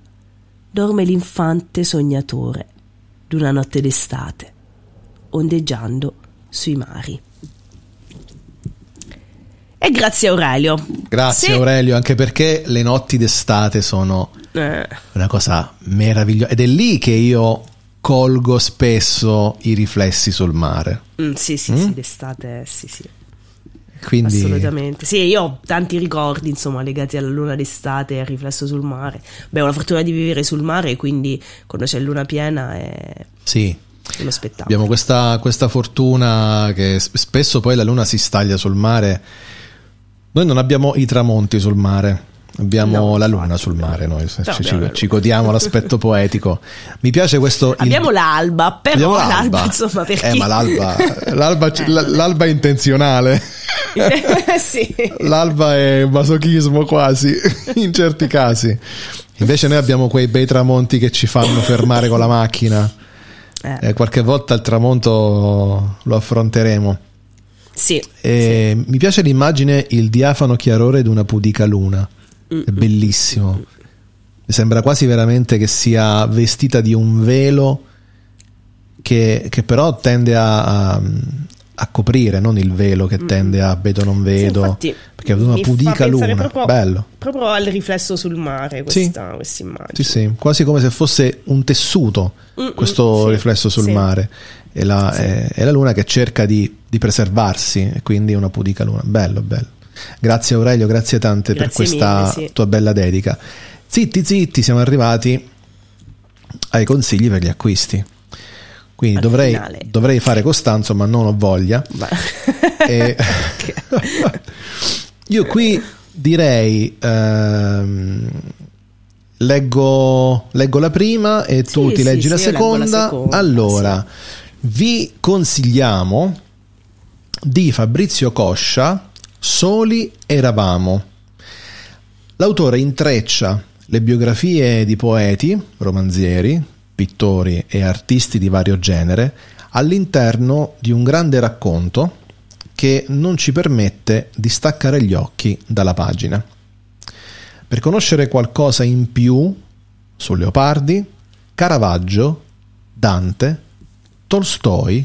Speaker 2: dorme l'infante sognatore d'una notte d'estate, ondeggiando sui mari. E grazie Aurelio.
Speaker 1: Grazie
Speaker 2: Se-
Speaker 1: Aurelio, anche perché le notti d'estate sono
Speaker 2: Eh,
Speaker 1: una cosa meravigliosa. Ed è lì che io colgo spesso i riflessi sul mare.
Speaker 2: mm, sì, sì,
Speaker 1: Mm?
Speaker 2: sì, d'estate, sì, sì.
Speaker 1: Quindi
Speaker 2: Assolutamente. Sì, io ho tanti ricordi, insomma, legati alla luna d'estate e al riflesso sul mare. Beh, ho la fortuna di vivere sul mare, quindi quando c'è luna piena è
Speaker 1: sì,
Speaker 2: uno spettacolo.
Speaker 1: abbiamo questa, questa fortuna che spesso poi la luna si staglia sul mare. Noi non abbiamo i tramonti sul mare. Abbiamo
Speaker 2: No,
Speaker 1: la luna sul mare, noi
Speaker 2: No,
Speaker 1: ci, ci- ci godiamo l'aspetto poetico. Mi piace questo.
Speaker 2: Abbiamo l'alba, però
Speaker 1: Abbiamo
Speaker 2: l'alba, insomma, per
Speaker 1: Eh, ma l'alba, l'alba, l- l'alba è intenzionale.
Speaker 2: sì.
Speaker 1: L'alba è masochismo quasi, in certi casi. Invece noi abbiamo quei bei tramonti che ci fanno fermare con la macchina.
Speaker 2: Eh,
Speaker 1: Eh, qualche volta il tramonto lo affronteremo.
Speaker 2: sì.
Speaker 1: E Mi piace l'immagine il diafano chiarore di una pudica luna. È bellissimo. Mi sembra quasi veramente che sia vestita di un velo che, che però tende a, a- a coprire, non il velo che tende a vedo non
Speaker 2: Sì,
Speaker 1: vedo.
Speaker 2: infatti,
Speaker 1: perché è una pudica luna.
Speaker 2: Proprio,
Speaker 1: Bello.
Speaker 2: proprio al riflesso sul mare,
Speaker 1: Sì.
Speaker 2: questa, questa immagine.
Speaker 1: Sì, sì, quasi come se fosse un tessuto
Speaker 2: Mm-mm,
Speaker 1: questo
Speaker 2: sì,
Speaker 1: riflesso sul
Speaker 2: sì.
Speaker 1: mare. E la, è, è la luna che cerca di, di preservarsi, e quindi una pudica luna. Bello, bello. Grazie Aurelio, grazie tante per
Speaker 2: Grazie
Speaker 1: questa
Speaker 2: mille, sì.
Speaker 1: tua bella dedica. Zitti, zitti, siamo arrivati ai consigli per gli acquisti. Quindi dovrei, dovrei fare Costanzo, ma non ho voglia. E- Io qui direi ehm, leggo, leggo la prima e tu
Speaker 2: Sì,
Speaker 1: ti leggi
Speaker 2: sì,
Speaker 1: la,
Speaker 2: leggo la
Speaker 1: seconda.
Speaker 2: seconda,
Speaker 1: Allora, vi consigliamo di Fabrizio Coscia Soli eravamo. L'autore intreccia le biografie di poeti, romanzieri, pittori e artisti di vario genere all'interno di un grande racconto che non ci permette di staccare gli occhi dalla pagina. Per conoscere qualcosa in più su Leopardi, Caravaggio, Dante, Tolstoi,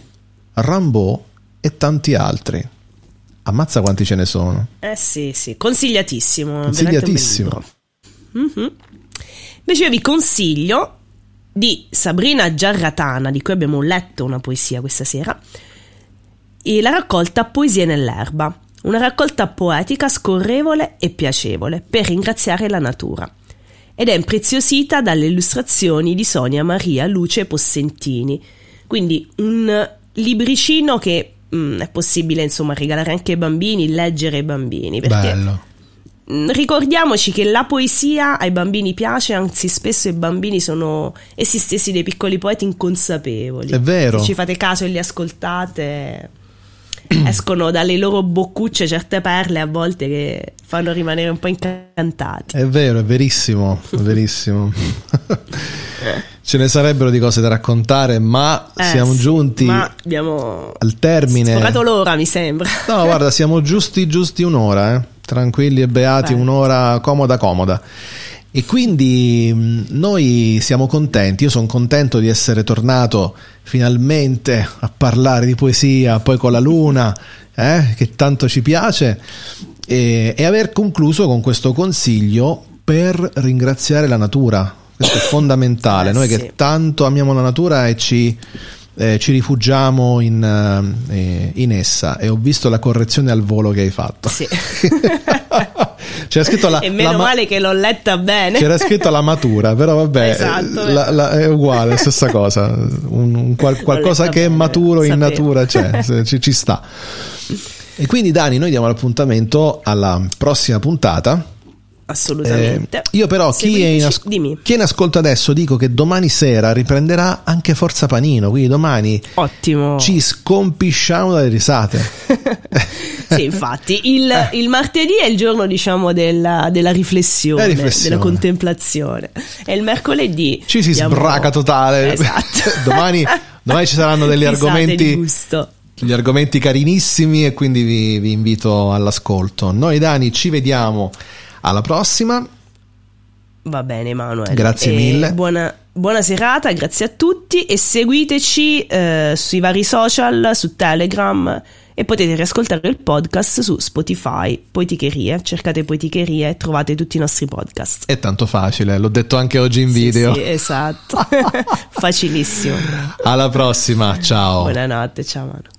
Speaker 1: Rimbaud e tanti altri. Ammazza quanti ce ne sono.
Speaker 2: Eh sì, sì, consigliatissimo.
Speaker 1: Consigliatissimo.
Speaker 2: Mhm. Invece io vi consiglio di Sabrina Giarratana, di cui abbiamo letto una poesia questa sera, e la raccolta Poesie nell'erba, una raccolta poetica scorrevole e piacevole per ringraziare la natura. Ed è impreziosita dalle illustrazioni di Sonia Maria Luce Possentini. Quindi un libricino che mm, è possibile insomma regalare anche ai bambini, leggere ai bambini, perché
Speaker 1: Bello.
Speaker 2: mm, ricordiamoci che la poesia ai bambini piace, anzi spesso i bambini sono essi stessi dei piccoli poeti inconsapevoli.
Speaker 1: È vero.
Speaker 2: Se ci fate caso e li ascoltate, escono dalle loro boccucce certe perle a volte che fanno rimanere un po' incantati.
Speaker 1: È vero, è verissimo, è verissimo. Ce ne sarebbero di cose da raccontare, ma
Speaker 2: Eh,
Speaker 1: siamo giunti
Speaker 2: ma abbiamo
Speaker 1: al termine.
Speaker 2: sforato l'ora, mi sembra.
Speaker 1: No, guarda, siamo giusti giusti un'ora, eh? tranquilli e beati,
Speaker 2: Beh.
Speaker 1: un'ora comoda comoda. E quindi mh, noi siamo contenti, io sono contento di essere tornato finalmente a parlare di poesia, poi con la luna, eh, che tanto ci piace, e, e aver concluso con questo consiglio per ringraziare la natura. Questo è fondamentale,
Speaker 2: Eh,
Speaker 1: noi
Speaker 2: sì.
Speaker 1: che tanto amiamo la natura e ci, eh, ci rifugiamo in, eh, in essa. E ho visto la correzione al volo che hai fatto.
Speaker 2: Sì.
Speaker 1: C'era scritto la,
Speaker 2: e meno
Speaker 1: la ma-
Speaker 2: male che l'ho letta bene.
Speaker 1: c'era scritto la matura, però vabbè,
Speaker 2: Esatto,
Speaker 1: la- la- è uguale, stessa cosa. Un, un qual- qualcosa che è
Speaker 2: bene,
Speaker 1: maturo in natura c'è, ci, ci sta. E quindi Dani, noi diamo l'appuntamento alla prossima puntata.
Speaker 2: Assolutamente.
Speaker 1: Eh, io però chi è, in as- chi è in ascolto adesso dico che domani sera riprenderà anche Forza Panino, quindi domani
Speaker 2: Ottimo.
Speaker 1: ci scompisciamo dalle risate.
Speaker 2: sì, infatti, il, il martedì è il giorno, diciamo, della, della riflessione,
Speaker 1: riflessione.
Speaker 2: della contemplazione. E il mercoledì
Speaker 1: Ci si
Speaker 2: diamo-
Speaker 1: sbraca totale.
Speaker 2: Esatto.
Speaker 1: domani, domani ci saranno degli
Speaker 2: Risate di
Speaker 1: argomenti
Speaker 2: gusto.
Speaker 1: gli argomenti carinissimi e quindi vi, vi invito all'ascolto. Noi Dani ci vediamo alla prossima.
Speaker 2: Va bene, Emanuele.
Speaker 1: Grazie
Speaker 2: E
Speaker 1: mille.
Speaker 2: Buona, buona serata, grazie a tutti e seguiteci eh, sui vari social, su Telegram e potete riascoltare il podcast su Spotify, Poeticherie. Cercate Poeticherie e trovate tutti i nostri podcast.
Speaker 1: È tanto facile, l'ho detto anche oggi in
Speaker 2: Sì,
Speaker 1: video.
Speaker 2: sì, esatto. Facilissimo.
Speaker 1: Alla prossima, ciao.
Speaker 2: Buonanotte, ciao Manu.